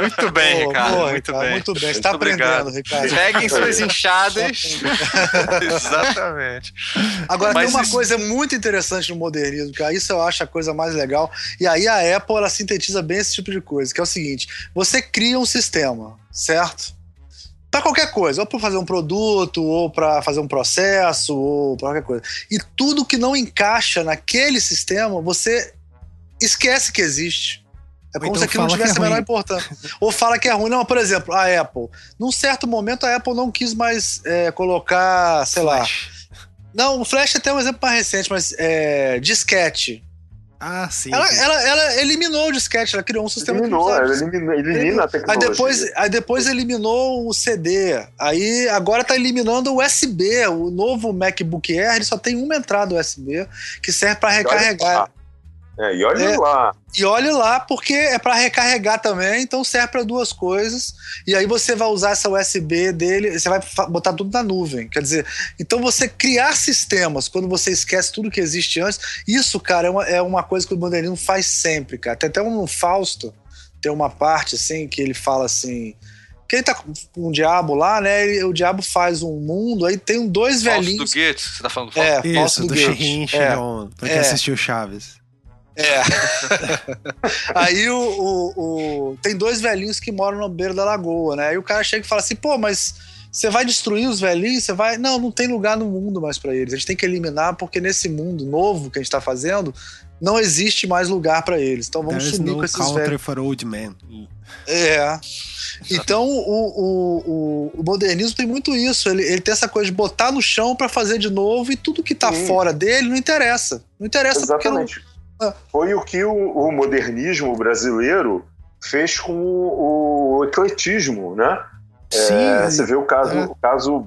muito bem, Ricardo. Boa, muito Ricardo, bem. Muito bem. Você está aprendendo, Ricardo. Peguem suas inchadas. Exatamente. Agora, mas tem uma isso... coisa muito interessante no modernismo, cara. Isso eu acho a coisa mais legal. E aí a Apple, ela sintetiza bem esse tipo de coisa, que é o seguinte. Você cria um sistema, certo? Para qualquer coisa, ou para fazer um produto, ou para fazer um processo, ou para qualquer coisa. E tudo que não encaixa naquele sistema, você esquece que existe. É como então se aquilo não tivesse é a menor importância. ou fala que é ruim. Não, por exemplo, a Apple. Num certo momento, a Apple não quis mais é, colocar, sei Flash. lá. Não, o Flash é até um exemplo mais recente, mas é, disquete. Ah, sim. Ela, ela, ela, eliminou o disquete, ela criou um sistema eliminou, de ela elimina, elimina a tecnologia. Aí depois, aí depois eliminou o CD. Aí agora tá eliminando o USB. O novo MacBook Air ele só tem uma entrada USB que serve para recarregar. É, e olhe é, lá. E olhe lá, porque é para recarregar também, então serve para duas coisas. E aí você vai usar essa USB dele, você vai botar tudo na nuvem. Quer dizer, então você criar sistemas quando você esquece tudo que existe antes, isso, cara, é uma, é uma coisa que o modernismo faz sempre, cara. Tem até um Fausto, tem uma parte assim que ele fala assim que ele tá com um diabo lá, né? Ele, o diabo faz um mundo, aí tem dois Fausto velhinhos. do Goethe, você tá falando do Fausto? É, Isso, Fausto do, do Goethe. É, pra quem é. assistiu Chaves. É. Aí o, o, o, tem dois velhinhos que moram no beiro da lagoa, né? Aí o cara chega e fala assim: pô, mas você vai destruir os velhinhos? Você vai. Não, não tem lugar no mundo mais para eles. A gente tem que eliminar porque nesse mundo novo que a gente tá fazendo, não existe mais lugar para eles. Então vamos There sumir com esses velhos. for old men. É. Então o, o, o, o, modernismo tem muito isso. Ele, ele tem essa coisa de botar no chão para fazer de novo e tudo que tá Sim. fora dele não interessa. Não interessa Exatamente. porque não, foi o que o, o modernismo brasileiro fez com o, o ecletismo, né? Sim, é, você vê o caso, é. o caso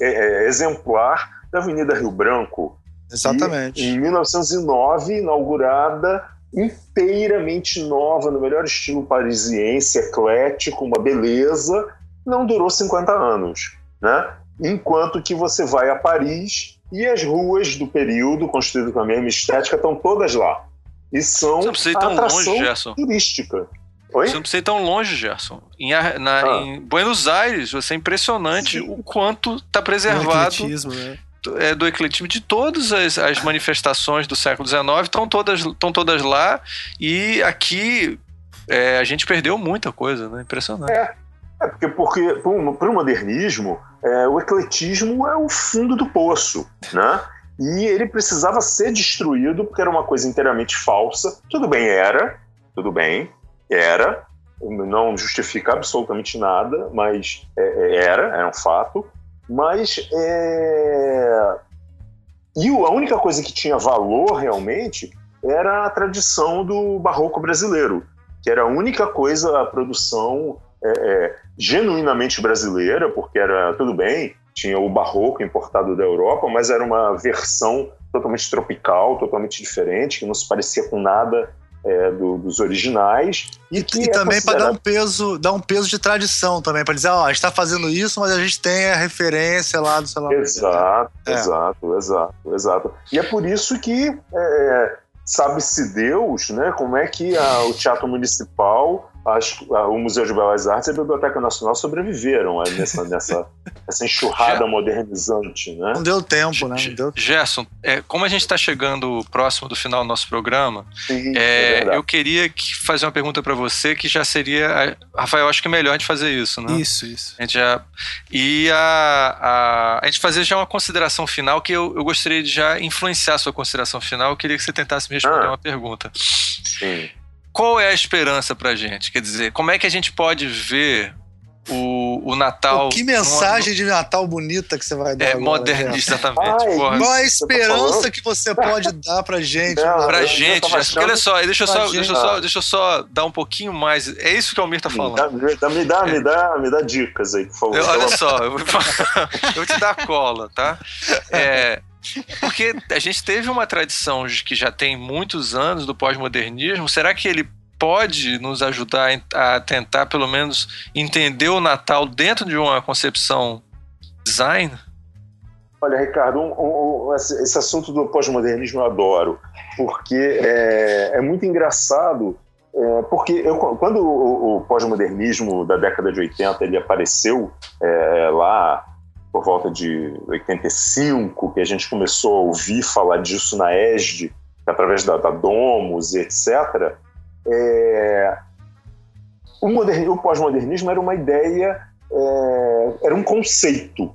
é, é, exemplar da Avenida Rio Branco. Exatamente. E, em 1909, inaugurada inteiramente nova, no melhor estilo parisiense, eclético, uma beleza, não durou 50 anos, né? Enquanto que você vai a Paris e as ruas do período, construídas com a mesma estética, estão todas lá e são Você não tão longe, Gerson. turística. Oi? Você não precisa ir tão longe, Gerson. Em, na, ah. em Buenos Aires, você é impressionante Sim. o quanto está preservado. Né? É, do ecletismo de todas as, as manifestações do século XIX estão todas, estão todas lá e aqui é, a gente perdeu muita coisa, né? Impressionante. É, é porque, porque para o modernismo, é, o ecletismo é o fundo do poço, né? E ele precisava ser destruído porque era uma coisa inteiramente falsa. Tudo bem, era, tudo bem, era, não justifica absolutamente nada, mas é, é, era, era um fato. Mas é... e a única coisa que tinha valor realmente era a tradição do barroco brasileiro, que era a única coisa, a produção é, é, genuinamente brasileira, porque era tudo bem, tinha o barroco importado da Europa, mas era uma versão totalmente tropical, totalmente diferente, que não se parecia com nada é, do, dos originais. E, e, e é também para dar um peso, dar um peso de tradição também, para dizer, ó, a gente está fazendo isso, mas a gente tem a referência lá do sei lá. Exato, é. exato, exato, exato. E é por isso que é, sabe-se Deus, né? Como é que a, o Teatro Municipal as, o Museu de Belas Artes e a Biblioteca Nacional sobreviveram nessa, nessa essa enxurrada modernizante, né? Não deu tempo, né? Não deu... Gerson, é, como a gente está chegando próximo do final do nosso programa, Sim, é, é eu queria que, fazer uma pergunta para você que já seria, Rafael, acho que é melhor a gente fazer isso, né? Isso, isso. A gente já e a, a, a gente fazer já uma consideração final que eu, eu gostaria de já influenciar a sua consideração final. Eu queria que você tentasse me responder ah. uma pergunta. Sim qual é a esperança pra gente? Quer dizer, como é que a gente pode ver o, o Natal. Pô, que mensagem de Natal bonita que você vai dar. É, agora, modernista, exatamente. Ai, qual a esperança tá que você pode dar pra gente? Não, pra gente, porque olha só, deixa eu só, deixa, eu só, deixa eu só dar um pouquinho mais. É isso que o Almir tá falando. Me dá, me dá, me dá, me dá dicas aí, por favor. Eu, olha só, eu vou, eu vou te dar a cola, tá? É, porque a gente teve uma tradição que já tem muitos anos do pós-modernismo. Será que ele pode nos ajudar a tentar, pelo menos, entender o Natal dentro de uma concepção design? Olha, Ricardo, um, um, esse assunto do pós-modernismo eu adoro, porque é, é muito engraçado, é, porque eu, quando o, o pós-modernismo da década de 80 ele apareceu é, lá por volta de 85, que a gente começou a ouvir falar disso na ESD, através da, da Domus e etc., é, o, o pós-modernismo era uma ideia, é, era um conceito,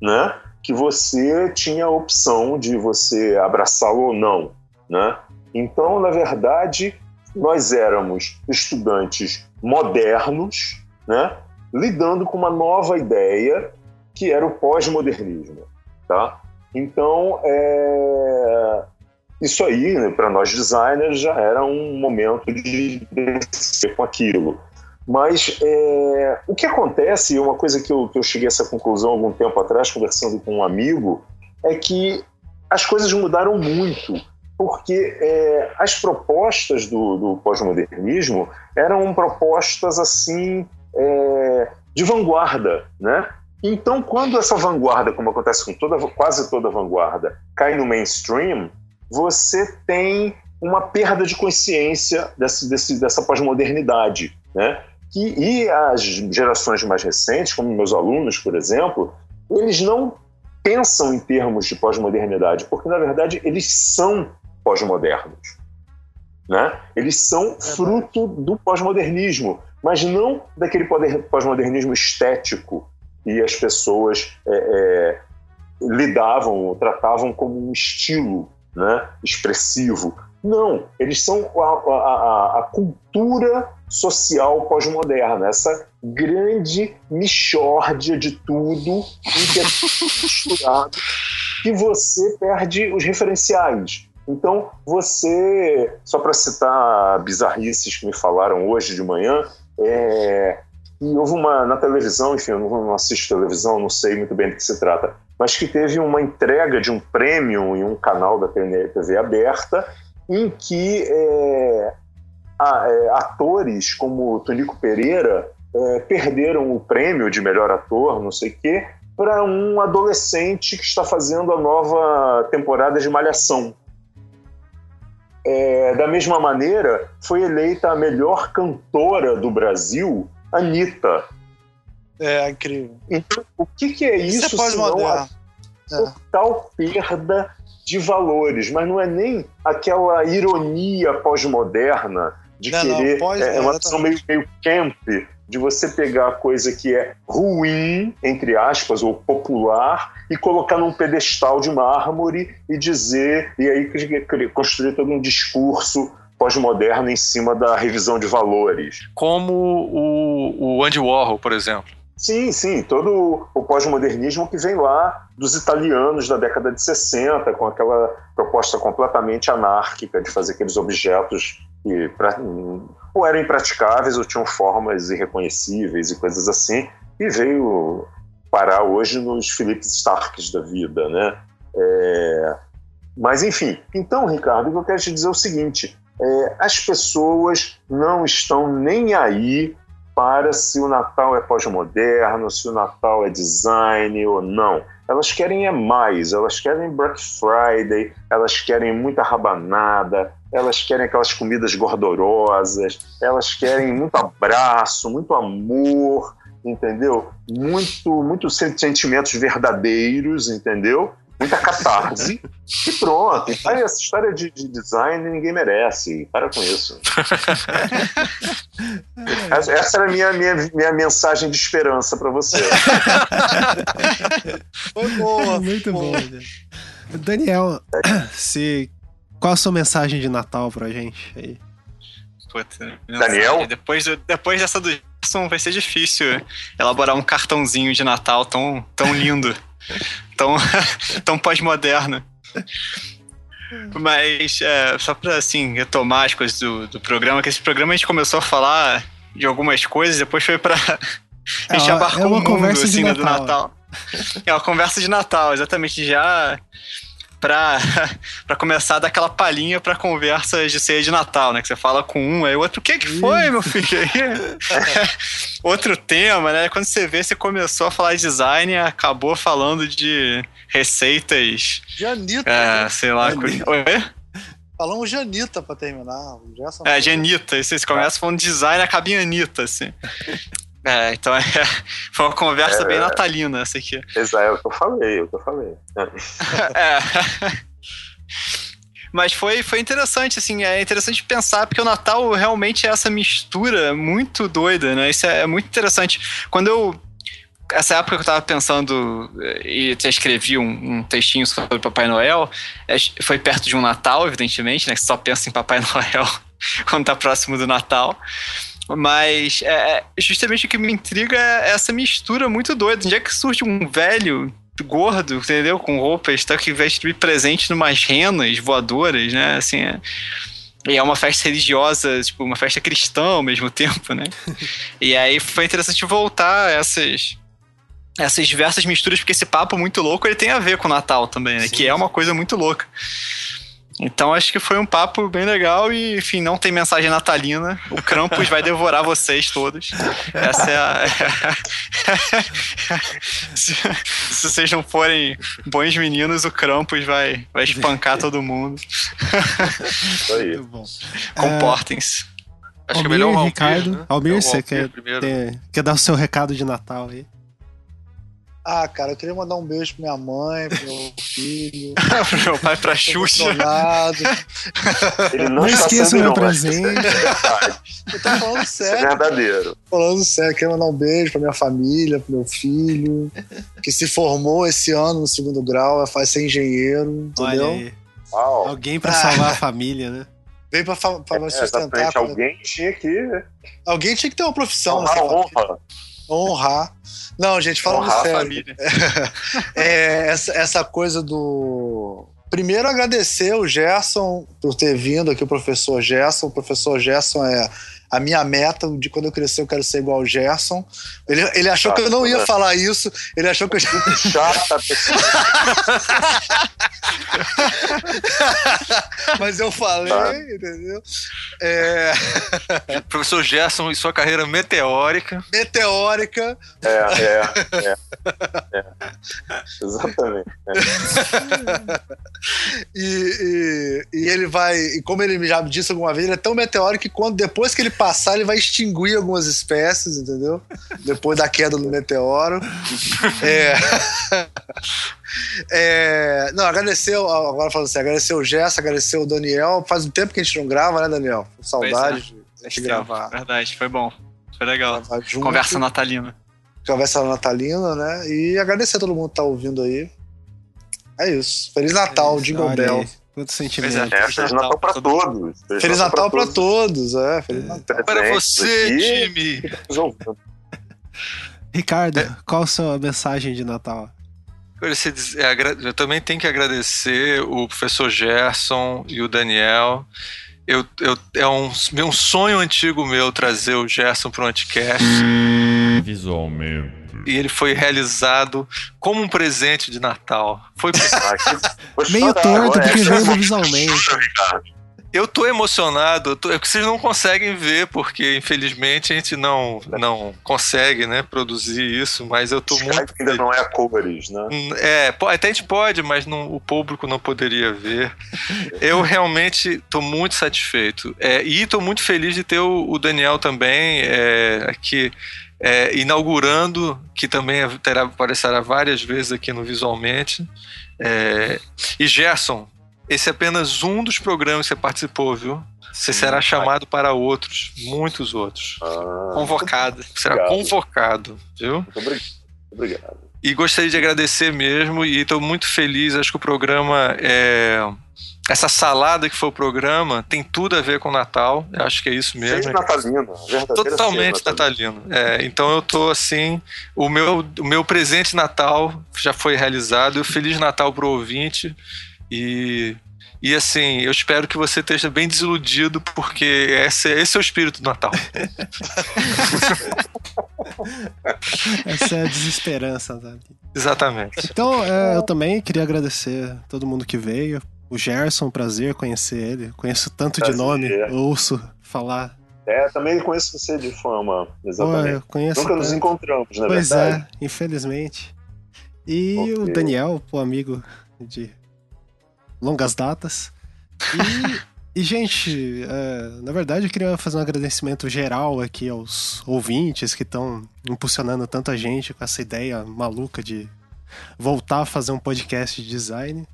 né? que você tinha a opção de você abraçá-lo ou não. Né? Então, na verdade, nós éramos estudantes modernos, né? lidando com uma nova ideia que era o pós-modernismo. Tá? Então, é... isso aí, né, para nós designers, já era um momento de descer com aquilo. Mas é... o que acontece, uma coisa que eu, que eu cheguei a essa conclusão algum tempo atrás, conversando com um amigo, é que as coisas mudaram muito porque é, as propostas do, do pós-modernismo eram propostas assim é, de vanguarda, né? Então, quando essa vanguarda, como acontece com toda, quase toda vanguarda, cai no mainstream, você tem uma perda de consciência desse, desse, dessa pós-modernidade, né? E, e as gerações mais recentes, como meus alunos, por exemplo, eles não pensam em termos de pós-modernidade, porque na verdade eles são pós-modernos. Né? Eles são é fruto do pós-modernismo, mas não daquele pós-modernismo estético e as pessoas é, é, lidavam, tratavam como um estilo né, expressivo. Não, eles são a, a, a cultura social pós-moderna, essa grande mixórdia de tudo que misturado, que você perde os referenciais. Então, você, só para citar bizarrices que me falaram hoje de manhã, é, e houve uma, na televisão, enfim, eu não assisto televisão, não sei muito bem do que se trata, mas que teve uma entrega de um prêmio em um canal da TV aberta, em que é, é, atores como Tonico Pereira é, perderam o prêmio de melhor ator, não sei o quê, para um adolescente que está fazendo a nova temporada de Malhação. É, da mesma maneira, foi eleita a melhor cantora do Brasil, Anitta. É, incrível. Então, o que, que é isso? Isso é pós-moderno. Total perda de valores, mas não é nem aquela ironia pós-moderna de não, querer. Não, pós, é, é uma visão meio, meio camp de você pegar a coisa que é ruim, entre aspas, ou popular, e colocar num pedestal de mármore e dizer, e aí construir todo um discurso pós-moderno em cima da revisão de valores. Como o, o Andy Warhol, por exemplo. Sim, sim, todo o pós-modernismo que vem lá dos italianos da década de 60, com aquela proposta completamente anárquica de fazer aqueles objetos que pra, ou eram impraticáveis ou tinham formas irreconhecíveis e coisas assim, e veio parar hoje nos Philip Starks da vida, né? É... Mas enfim, então, Ricardo, o que eu quero te dizer é o seguinte: é, as pessoas não estão nem aí para se o Natal é pós-moderno, se o Natal é design ou não. Elas querem é mais, elas querem Black Friday, elas querem muita rabanada, elas querem aquelas comidas gordurosas, elas querem muito abraço, muito amor, entendeu? Muito, muitos sentimentos verdadeiros, entendeu? Muita catarse e pronto. E essa história de, de, design ninguém merece. Para com isso. essa era a minha, minha, minha mensagem de esperança para você. Foi boa. Muito bom. Daniel, se, qual a sua mensagem de Natal pra gente aí? Puta, Daniel? Depois, depois dessa do Gerson vai ser difícil elaborar um cartãozinho de Natal tão, tão lindo tão, tão pós-moderna. Mas, é, só pra, assim, retomar as coisas do, do programa, que esse programa a gente começou a falar de algumas coisas, depois foi pra... A gente é, abarcou é uma o mundo, assim, né, do Natal. É uma conversa de Natal, exatamente, já pra, pra começar a dar aquela palhinha pra conversa de ceia de Natal, né? Que você fala com um, aí o outro, o que que foi, meu filho? Outro tema, né? Quando você vê, você começou a falar de design e acabou falando de receitas. Janita. É, né? sei lá. Janita. Oi? Falamos Janita pra terminar. é, Janita. Vocês começam falando de design acaba em Anitta, assim. É, então é, foi uma conversa é, bem natalina essa aqui. Exato, é o que eu falei, é o que eu falei. é. Mas foi, foi interessante, assim, é interessante pensar, porque o Natal realmente é essa mistura muito doida, né? Isso é, é muito interessante. Quando eu essa época que eu tava pensando e até escrevi um, um, textinho sobre Papai Noel, é, foi perto de um Natal, evidentemente, né? Que só pensa em Papai Noel quando tá próximo do Natal. Mas é, é, justamente o que me intriga é essa mistura muito doida. Onde é que surge um velho gordo, entendeu? Com roupas, está que vai distribuir presente numas renas voadoras, né? Assim, é... E é uma festa religiosa, tipo, uma festa cristã ao mesmo tempo, né? e aí foi interessante voltar a essas essas diversas misturas, porque esse papo muito louco ele tem a ver com o Natal também, né? Sim. Que é uma coisa muito louca. Então acho que foi um papo bem legal e, enfim, não tem mensagem natalina. O Krampus vai devorar vocês todos. Essa é a. se, se, vocês não forem bons meninos, o Krampus vai, vai espancar todo mundo. Isso aí. Comportem-se. Acho Almir, que é melhor o Almir, Ricardo. Né? Almir, é você quer, quer, quer dar o seu recado de Natal aí? Ah, cara, eu queria mandar um beijo pra minha mãe, pro meu filho. pro meu pai, pra Xuxa. Ele não, não esqueça o meu presente. É eu tô falando sério. é verdadeiro. Falando sério, queria mandar um beijo pra minha família, pro meu filho, que se formou esse ano no segundo grau, vai ser engenheiro, entendeu? Olha aí. Alguém pra salvar a família, né? Veio pra, pra é, sustentar. Alguém tinha que. Alguém tinha que ter uma profissão honrar, honra. Honrar. Não, gente, falando Honrar sério. é, essa, essa coisa do. Primeiro, agradecer o Gerson por ter vindo aqui, o professor Gerson. O professor Gerson é a minha meta de quando eu crescer eu quero ser igual ao Gerson. Ele, ele achou que eu não ia falar isso, ele achou que eu. Chata, Mas eu falei, ah. entendeu? É... Professor Gerson e sua carreira meteórica. Meteórica. É, é, é. é. Exatamente. É. e, e, e, ele vai, e como ele já me disse alguma vez, ele é tão meteórico que quando, depois que ele passar, ele vai extinguir algumas espécies, entendeu? Depois da queda do meteoro. é. É, não, agradecer, agora falando assim, agradecer o Jess, agradecer o Daniel. Faz um tempo que a gente não grava, né, Daniel? Saudade é. de a gente gravar. Verdade, foi bom. Foi legal. Conversa natalina. Conversa natalina, né? E agradecer a todo mundo que tá ouvindo aí. É isso. Feliz Natal, é Jingle Bell. Quanto sentimento. É, Feliz Natal pra todos. Feliz, Feliz Natal pra todos. É, Feliz é. Natal. Para você, time! Ricardo, qual a sua mensagem de Natal? Eu também tenho que agradecer o professor Gerson e o Daniel. Eu, eu, é um, um sonho antigo meu trazer o Gerson para o Anticast. Visualmente. E ele foi realizado como um presente de Natal. Foi meio torto porque veio visualmente. Eu tô emocionado, eu tô, é que vocês não conseguem ver, porque infelizmente a gente não, não consegue né, produzir isso, mas eu tô Skype muito. ainda não é a cores, né? É, até a gente pode, mas não, o público não poderia ver. Eu realmente tô muito satisfeito. É, e tô muito feliz de ter o, o Daniel também é, aqui. É, inaugurando, que também terá, aparecerá várias vezes aqui no Visualmente. É, e Gerson, esse é apenas um dos programas que você participou, viu? Você Sim, será chamado vai. para outros, muitos outros. Ah, convocado. Será convocado, viu? Muito obrigado. E gostaria de agradecer mesmo, e estou muito feliz. Acho que o programa é. Essa salada que foi o programa tem tudo a ver com o Natal. Eu acho que é isso mesmo. Sim, natalino. Totalmente natalino. É, então eu tô assim. O meu, o meu presente Natal já foi realizado. Feliz Natal pro ouvinte. E, e assim, eu espero que você esteja bem desiludido, porque esse, esse é o espírito do Natal. Essa é a desesperança. Sabe? Exatamente. Então, é, eu também queria agradecer a todo mundo que veio. O Gerson, prazer conhecer ele. Conheço tanto prazer. de nome, ouço falar. É, também conheço você de fama, exatamente. Pô, Nunca tanto. nos encontramos, na pois verdade. Pois é, infelizmente. E okay. o Daniel, o amigo de longas datas. E, e gente, é, na verdade eu queria fazer um agradecimento geral aqui aos ouvintes que estão impulsionando tanta gente com essa ideia maluca de voltar a fazer um podcast de design.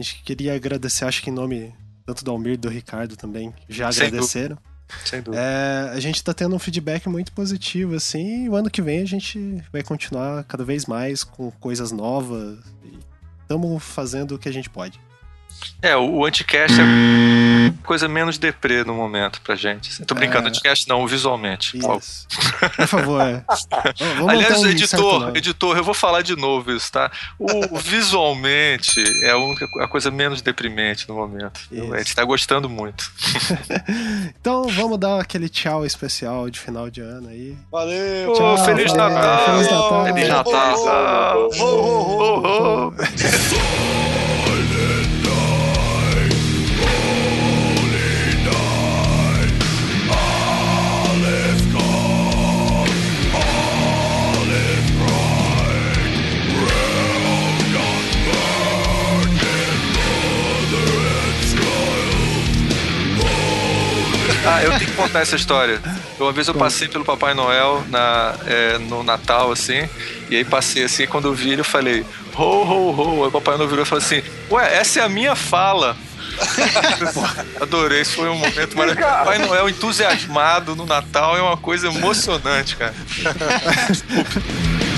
A gente queria agradecer, acho que em nome tanto do Almir e do Ricardo também, já Sem agradeceram. Dúvida. Sem dúvida. É, a gente tá tendo um feedback muito positivo, assim, e o ano que vem a gente vai continuar cada vez mais com coisas novas. Estamos fazendo o que a gente pode. É, o Anticast é coisa menos deprê no momento pra gente. Assim. Tô brincando, é... Anticast não, visualmente. Isso. Por favor. É. Aliás, um editor, editor, eu vou falar de novo isso, tá? O visualmente é a, única, a coisa menos deprimente no momento. Isso. A gente tá gostando muito. então vamos dar aquele tchau especial de final de ano aí. Valeu! Tchau, Feliz, valeu. Natal. Feliz Natal! Feliz Natal! Feliz Natal! Ah, eu tenho que contar essa história. Uma vez eu passei pelo Papai Noel na, é, no Natal, assim, e aí passei assim, quando eu vi ele, eu falei, ho, ho, ho. Aí o Papai Noel virou e falou assim, ué, essa é a minha fala. Adorei, isso foi um momento maravilhoso. Papai Noel entusiasmado no Natal é uma coisa emocionante, cara. Shepherd's